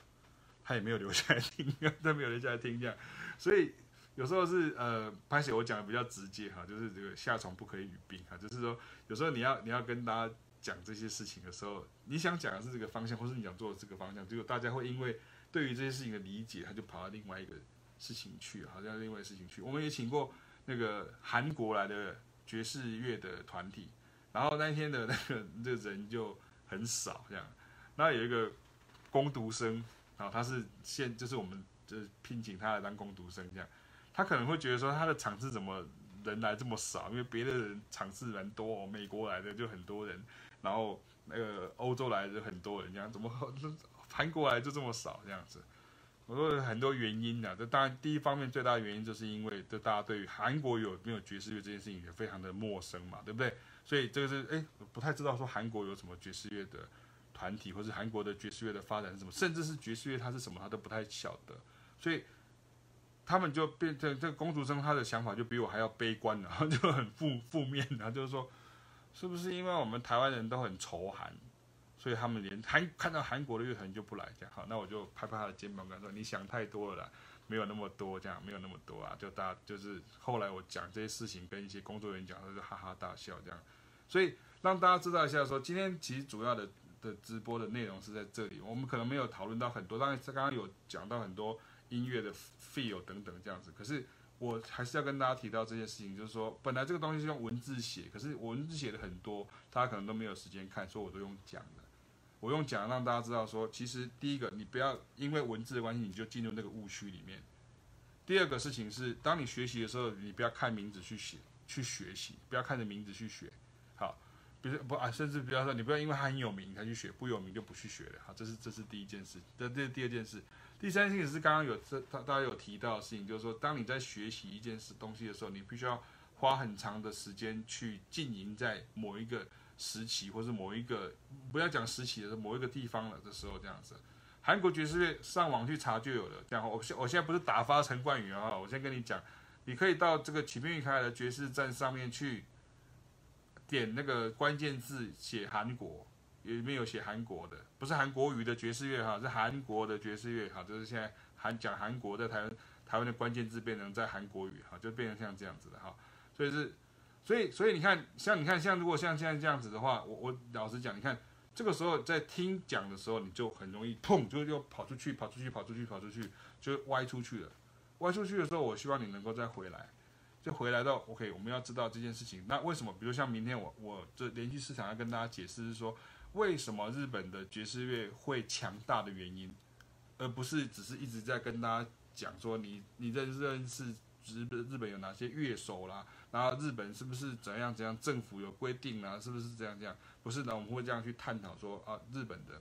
他也没有留下来听，<laughs> 他没有留下来听这样，所以。有时候是呃，拍写我讲的比较直接哈，就是这个夏虫不可以语病哈，就是说有时候你要你要跟大家讲这些事情的时候，你想讲的是这个方向，或是你想做的这个方向，结果大家会因为对于这些事情的理解，他就跑到另外一个事情去，好像另外一事情去。我们也请过那个韩国来的爵士乐的团体，然后那天的那个这个人就很少这样，那有一个工读生，啊，他是现就是我们就是聘请他来当工读生这样，他可能会觉得说他的场次怎么？人来这么少，因为别的人场次人多，哦，美国来的就很多人，然后那个欧洲来的就很多人，这样怎么 <laughs> 韩国来就这么少这样子？我说很多原因呢，这当然第一方面最大的原因就是因为，这大家对于韩国有没有爵士乐这件事情也非常的陌生嘛，对不对？所以这个是哎，不太知道说韩国有什么爵士乐的团体，或是韩国的爵士乐的发展是什么，甚至是爵士乐它是什么，他都不太晓得，所以。他们就变成这个工读生，他的想法就比我还要悲观，然 <laughs> 后就很负负面，然后就是说，是不是因为我们台湾人都很仇韩，所以他们连韩看到韩国的乐团就不来？这样好，那我就拍拍他的肩膀，跟他说：“你想太多了啦，没有那么多，这样没有那么多啊。”就大家就是后来我讲这些事情，跟一些工作人员讲，他就哈哈大笑这样。所以让大家知道一下说，今天其实主要的的直播的内容是在这里，我们可能没有讨论到很多，当然刚刚有讲到很多。音乐的 feel 等等这样子，可是我还是要跟大家提到这件事情，就是说，本来这个东西是用文字写，可是文字写的很多，大家可能都没有时间看，所以我都用讲的。我用讲让大家知道说，其实第一个，你不要因为文字的关系，你就进入那个误区里面。第二个事情是，当你学习的时候，你不要看名字去写，去学习，不要看着名字去学。好，比如不啊，甚至不要说，你不要因为他很有名才去学，不有名就不去学了。好，这是这是第一件事，这这是第二件事。第三件事是刚刚有这大大家有提到的事情，就是说，当你在学习一件事东西的时候，你必须要花很长的时间去经营在某一个时期，或是某一个不要讲时期的，某一个地方了的时候，这样子。韩国爵士乐上网去查就有了。然后，我现我现在不是打发陈冠宇啊，我先跟你讲，你可以到这个启明与凯海的爵士站上面去点那个关键字，写韩国。里面有写韩国的，不是韩国语的爵士乐哈，是韩国的爵士乐哈，就是现在韩讲韩国在台湾台湾的关键字变成在韩国语哈，就变成像这样子的哈，所以是，所以所以你看，像你看像如果像现在这样子的话，我我老实讲，你看这个时候在听讲的时候，你就很容易砰就又跑出去跑出去跑出去跑出去就歪出去了，歪出去的时候，我希望你能够再回来，就回来到 OK，我们要知道这件事情，那为什么？比如像明天我我这连续市场要跟大家解释是说。为什么日本的爵士乐会强大的原因，而不是只是一直在跟大家讲说你你认认识日本日本有哪些乐手啦，然后日本是不是怎样怎样，政府有规定啦，是不是这样这样？不是的，我们会这样去探讨说啊，日本的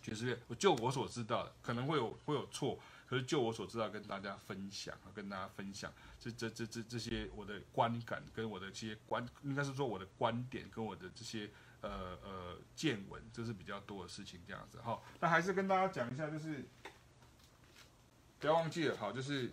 爵士乐，就我所知道的，可能会有会有错，可是就我所知道，跟大家分享，跟大家分享这这这这这些我的观感跟我的这些观，应该是说我的观点跟我的这些。呃呃，见闻这是比较多的事情，这样子好，那还是跟大家讲一下，就是不要忘记了，好，就是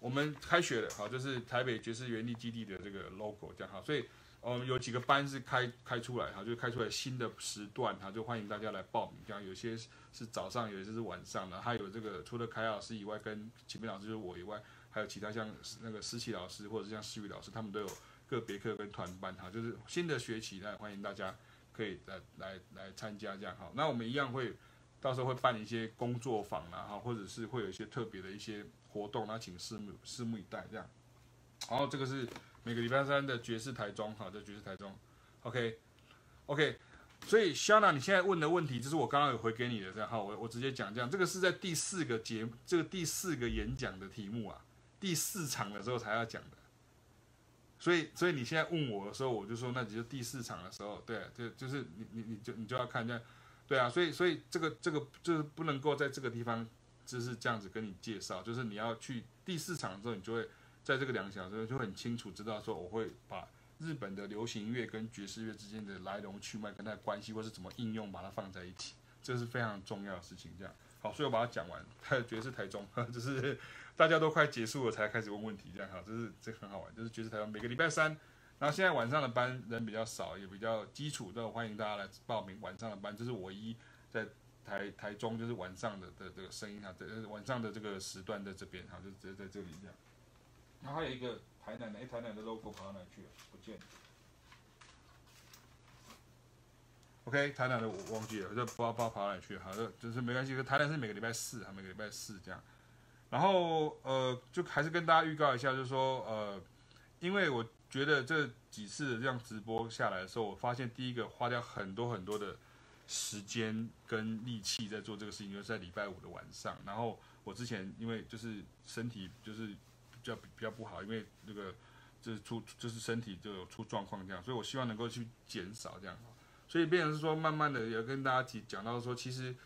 我们开学了，好，就是台北爵士园艺基地的这个 logo，这样好，所以嗯，有几个班是开开出来，哈，就开出来新的时段，哈，就欢迎大家来报名，这样有些是早上，有些是晚上的，还有这个除了凯老师以外，跟启明老师就是我以外，还有其他像那个思琪老师或者是像思雨老师，他们都有。个别课跟团班哈，就是新的学期呢，欢迎大家可以来来来参加这样哈。那我们一样会到时候会办一些工作坊啦哈，或者是会有一些特别的一些活动，那请拭目拭目以待这样。然后这个是每个礼拜三的爵士台中哈，这爵士台中，OK OK。所以肖娜你现在问的问题，就是我刚刚有回给你的这样哈，我我直接讲这样，这个是在第四个节这个第四个演讲的题目啊，第四场的时候才要讲的。所以，所以你现在问我的时候，我就说，那只是第四场的时候，对，就就是你你你就你就要看这样，对啊，所以所以这个这个就是不能够在这个地方就是这样子跟你介绍，就是你要去第四场的时候，你就会在这个两小时就很清楚知道说，我会把日本的流行乐跟爵士乐之间的来龙去脉跟它的关系，或是怎么应用，把它放在一起，这是非常重要的事情。这样，好，所以我把它讲完，还有爵士台中，<laughs> 就是。大家都快结束了才开始问问题，这样哈，这是这很好玩，就是爵士台湾每个礼拜三，然后现在晚上的班人比较少，也比较基础，都欢迎大家来报名晚上的班，这是唯一在台台中就是晚上的的这个声音哈，在晚上的这个时段在这边哈，就直接在这里这样。然后还有一个台南的，哎，台南的 logo 跑到哪去了？不见了。OK，台南的我忘记了，就不知道不知道跑哪去了，好，就就是没关系。台南是每个礼拜四，哈，每个礼拜四这样。然后呃，就还是跟大家预告一下，就是说呃，因为我觉得这几次这样直播下来的时候，我发现第一个花掉很多很多的时间跟力气在做这个事情，就是在礼拜五的晚上。然后我之前因为就是身体就是比较比较不好，因为那个就是出就是身体就有出状况这样，所以我希望能够去减少这样。所以变成是说，慢慢的也跟大家提讲到说，其实。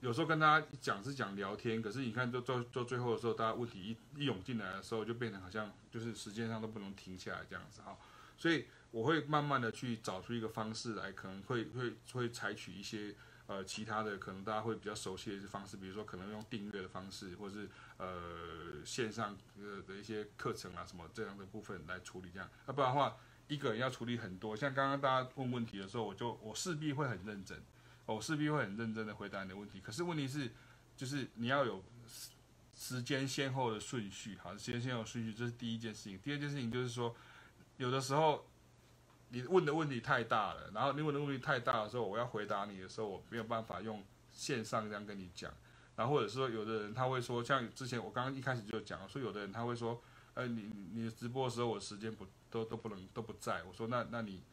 有时候跟大家讲是讲聊天，可是你看，就做做最后的时候，大家问题一一涌进来的时候，就变成好像就是时间上都不能停下来这样子哈。所以我会慢慢的去找出一个方式来，可能会会会采取一些呃其他的，可能大家会比较熟悉的一些方式，比如说可能用订阅的方式，或者是呃线上呃的一些课程啊什么这样的部分来处理这样。要不然的话，一个人要处理很多，像刚刚大家问问题的时候，我就我势必会很认真。我势必会很认真的回答你的问题，可是问题是，就是你要有时间先后的顺序，好，时间先后顺序，这是第一件事情。第二件事情就是说，有的时候你问的问题太大了，然后你问的问题太大的时候，我要回答你的时候，我没有办法用线上这样跟你讲。然后或者说，有的人他会说，像之前我刚刚一开始就讲，说有的人他会说，呃，你你直播的时候我时间不都都不能都不在，我说那那你。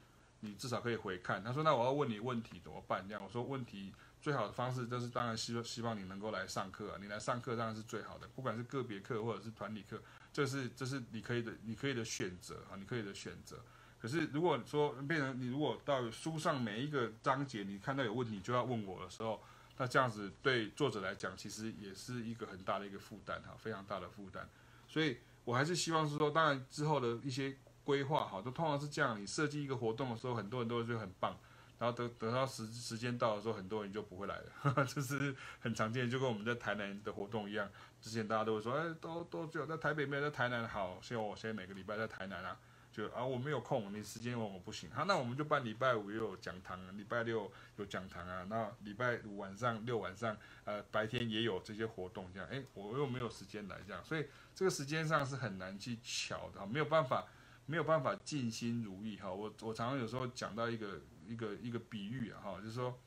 你至少可以回看。他说：“那我要问你问题怎么办？”这样我说：“问题最好的方式就是，当然希望希望你能够来上课啊。你来上课当然是最好的，不管是个别课或者是团体课，这是这是你可以的，你可以的选择啊，你可以的选择。可是如果说变成你如果到书上每一个章节你看到有问题就要问我的时候，那这样子对作者来讲其实也是一个很大的一个负担哈，非常大的负担。所以我还是希望是说，当然之后的一些。规划好，都通常是这样。你设计一个活动的时候，很多人都会觉得很棒，然后等等到时时间到的时候，很多人就不会来了，<laughs> 这是很常见的，就跟我们在台南的活动一样。之前大家都会说，哎，都都只有在台北，没有在台南好。所以我现在每个礼拜在台南啊，就啊我没有空，你时间我我不行。好，那我们就办礼拜五又有讲堂，礼拜六有讲堂啊，那礼拜五晚上、六晚上，呃白天也有这些活动，这样，哎，我又没有时间来这样，所以这个时间上是很难去巧的，没有办法。没有办法尽心如意哈，我我常常有时候讲到一个一个一个比喻啊哈，就是说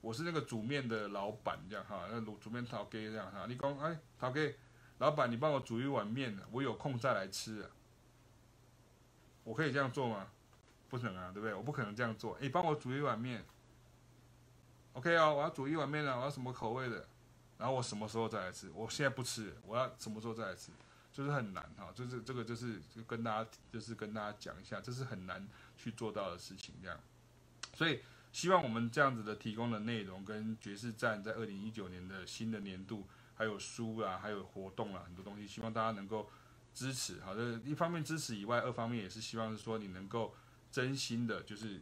我是那个煮面的老板这样哈，那煮煮面头给这样哈，你讲哎头给老板你帮我煮一碗面，我有空再来吃啊，我可以这样做吗？不能啊，对不对？我不可能这样做，你帮我煮一碗面，OK 哦，我要煮一碗面啊，我要什么口味的，然后我什么时候再来吃？我现在不吃，我要什么时候再来吃？就是很难哈，就是这个就是跟大家就是跟大家讲一下，这是很难去做到的事情这样，所以希望我们这样子的提供的内容跟爵士站在二零一九年的新的年度，还有书啊，还有活动啊，很多东西，希望大家能够支持。好的，一方面支持以外，二方面也是希望说你能够真心的，就是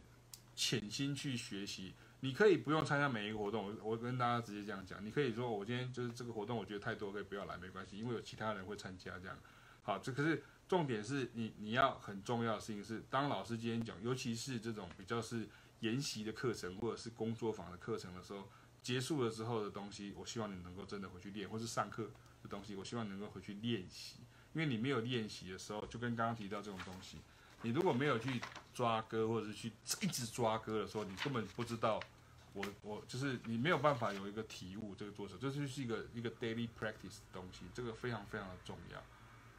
潜心去学习。你可以不用参加每一个活动，我我跟大家直接这样讲，你可以说我今天就是这个活动，我觉得太多可以不要来，没关系，因为有其他人会参加这样。好，这可是重点是你你要很重要的事情是，当老师今天讲，尤其是这种比较是研习的课程或者是工作坊的课程的时候，结束了之后的东西，我希望你能够真的回去练，或是上课的东西，我希望你能够回去练习，因为你没有练习的时候，就跟刚刚提到这种东西，你如果没有去抓歌或者是去一直抓歌的时候，你根本不知道。我我就是你没有办法有一个体悟，这个作者这就是一个一个 daily practice 的东西，这个非常非常的重要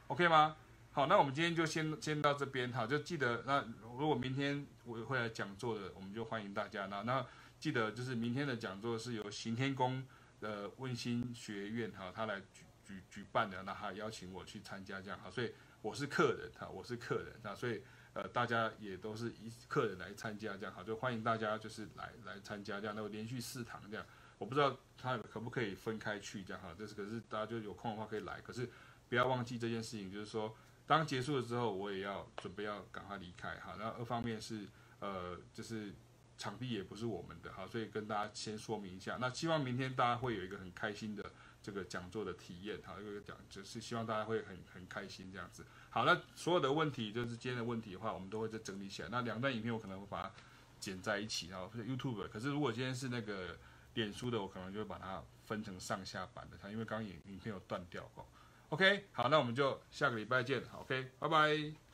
，OK 吗？好，那我们今天就先先到这边，好，就记得那如果明天我会来讲座的，我们就欢迎大家。那那记得就是明天的讲座是由行天宫的温馨学院哈，他来举举举办的，那他邀请我去参加这样，好，所以我是客人哈，我是客人啊，所以。呃，大家也都是一客人来参加，这样好，就欢迎大家就是来来参加这样，那我连续四堂这样，我不知道他可不可以分开去这样哈，就是可是大家就有空的话可以来，可是不要忘记这件事情，就是说当结束了之后，我也要准备要赶快离开哈。那二方面是呃，就是场地也不是我们的哈，所以跟大家先说明一下。那希望明天大家会有一个很开心的这个讲座的体验哈，一个讲就是希望大家会很很开心这样子。好，那所有的问题就是今天的问题的话，我们都会再整理起来。那两段影片我可能会把它剪在一起，然后 YouTube。可是如果今天是那个脸书的，我可能就会把它分成上下版的。它因为刚影影片有断掉哦。OK，好，那我们就下个礼拜见。OK，拜拜。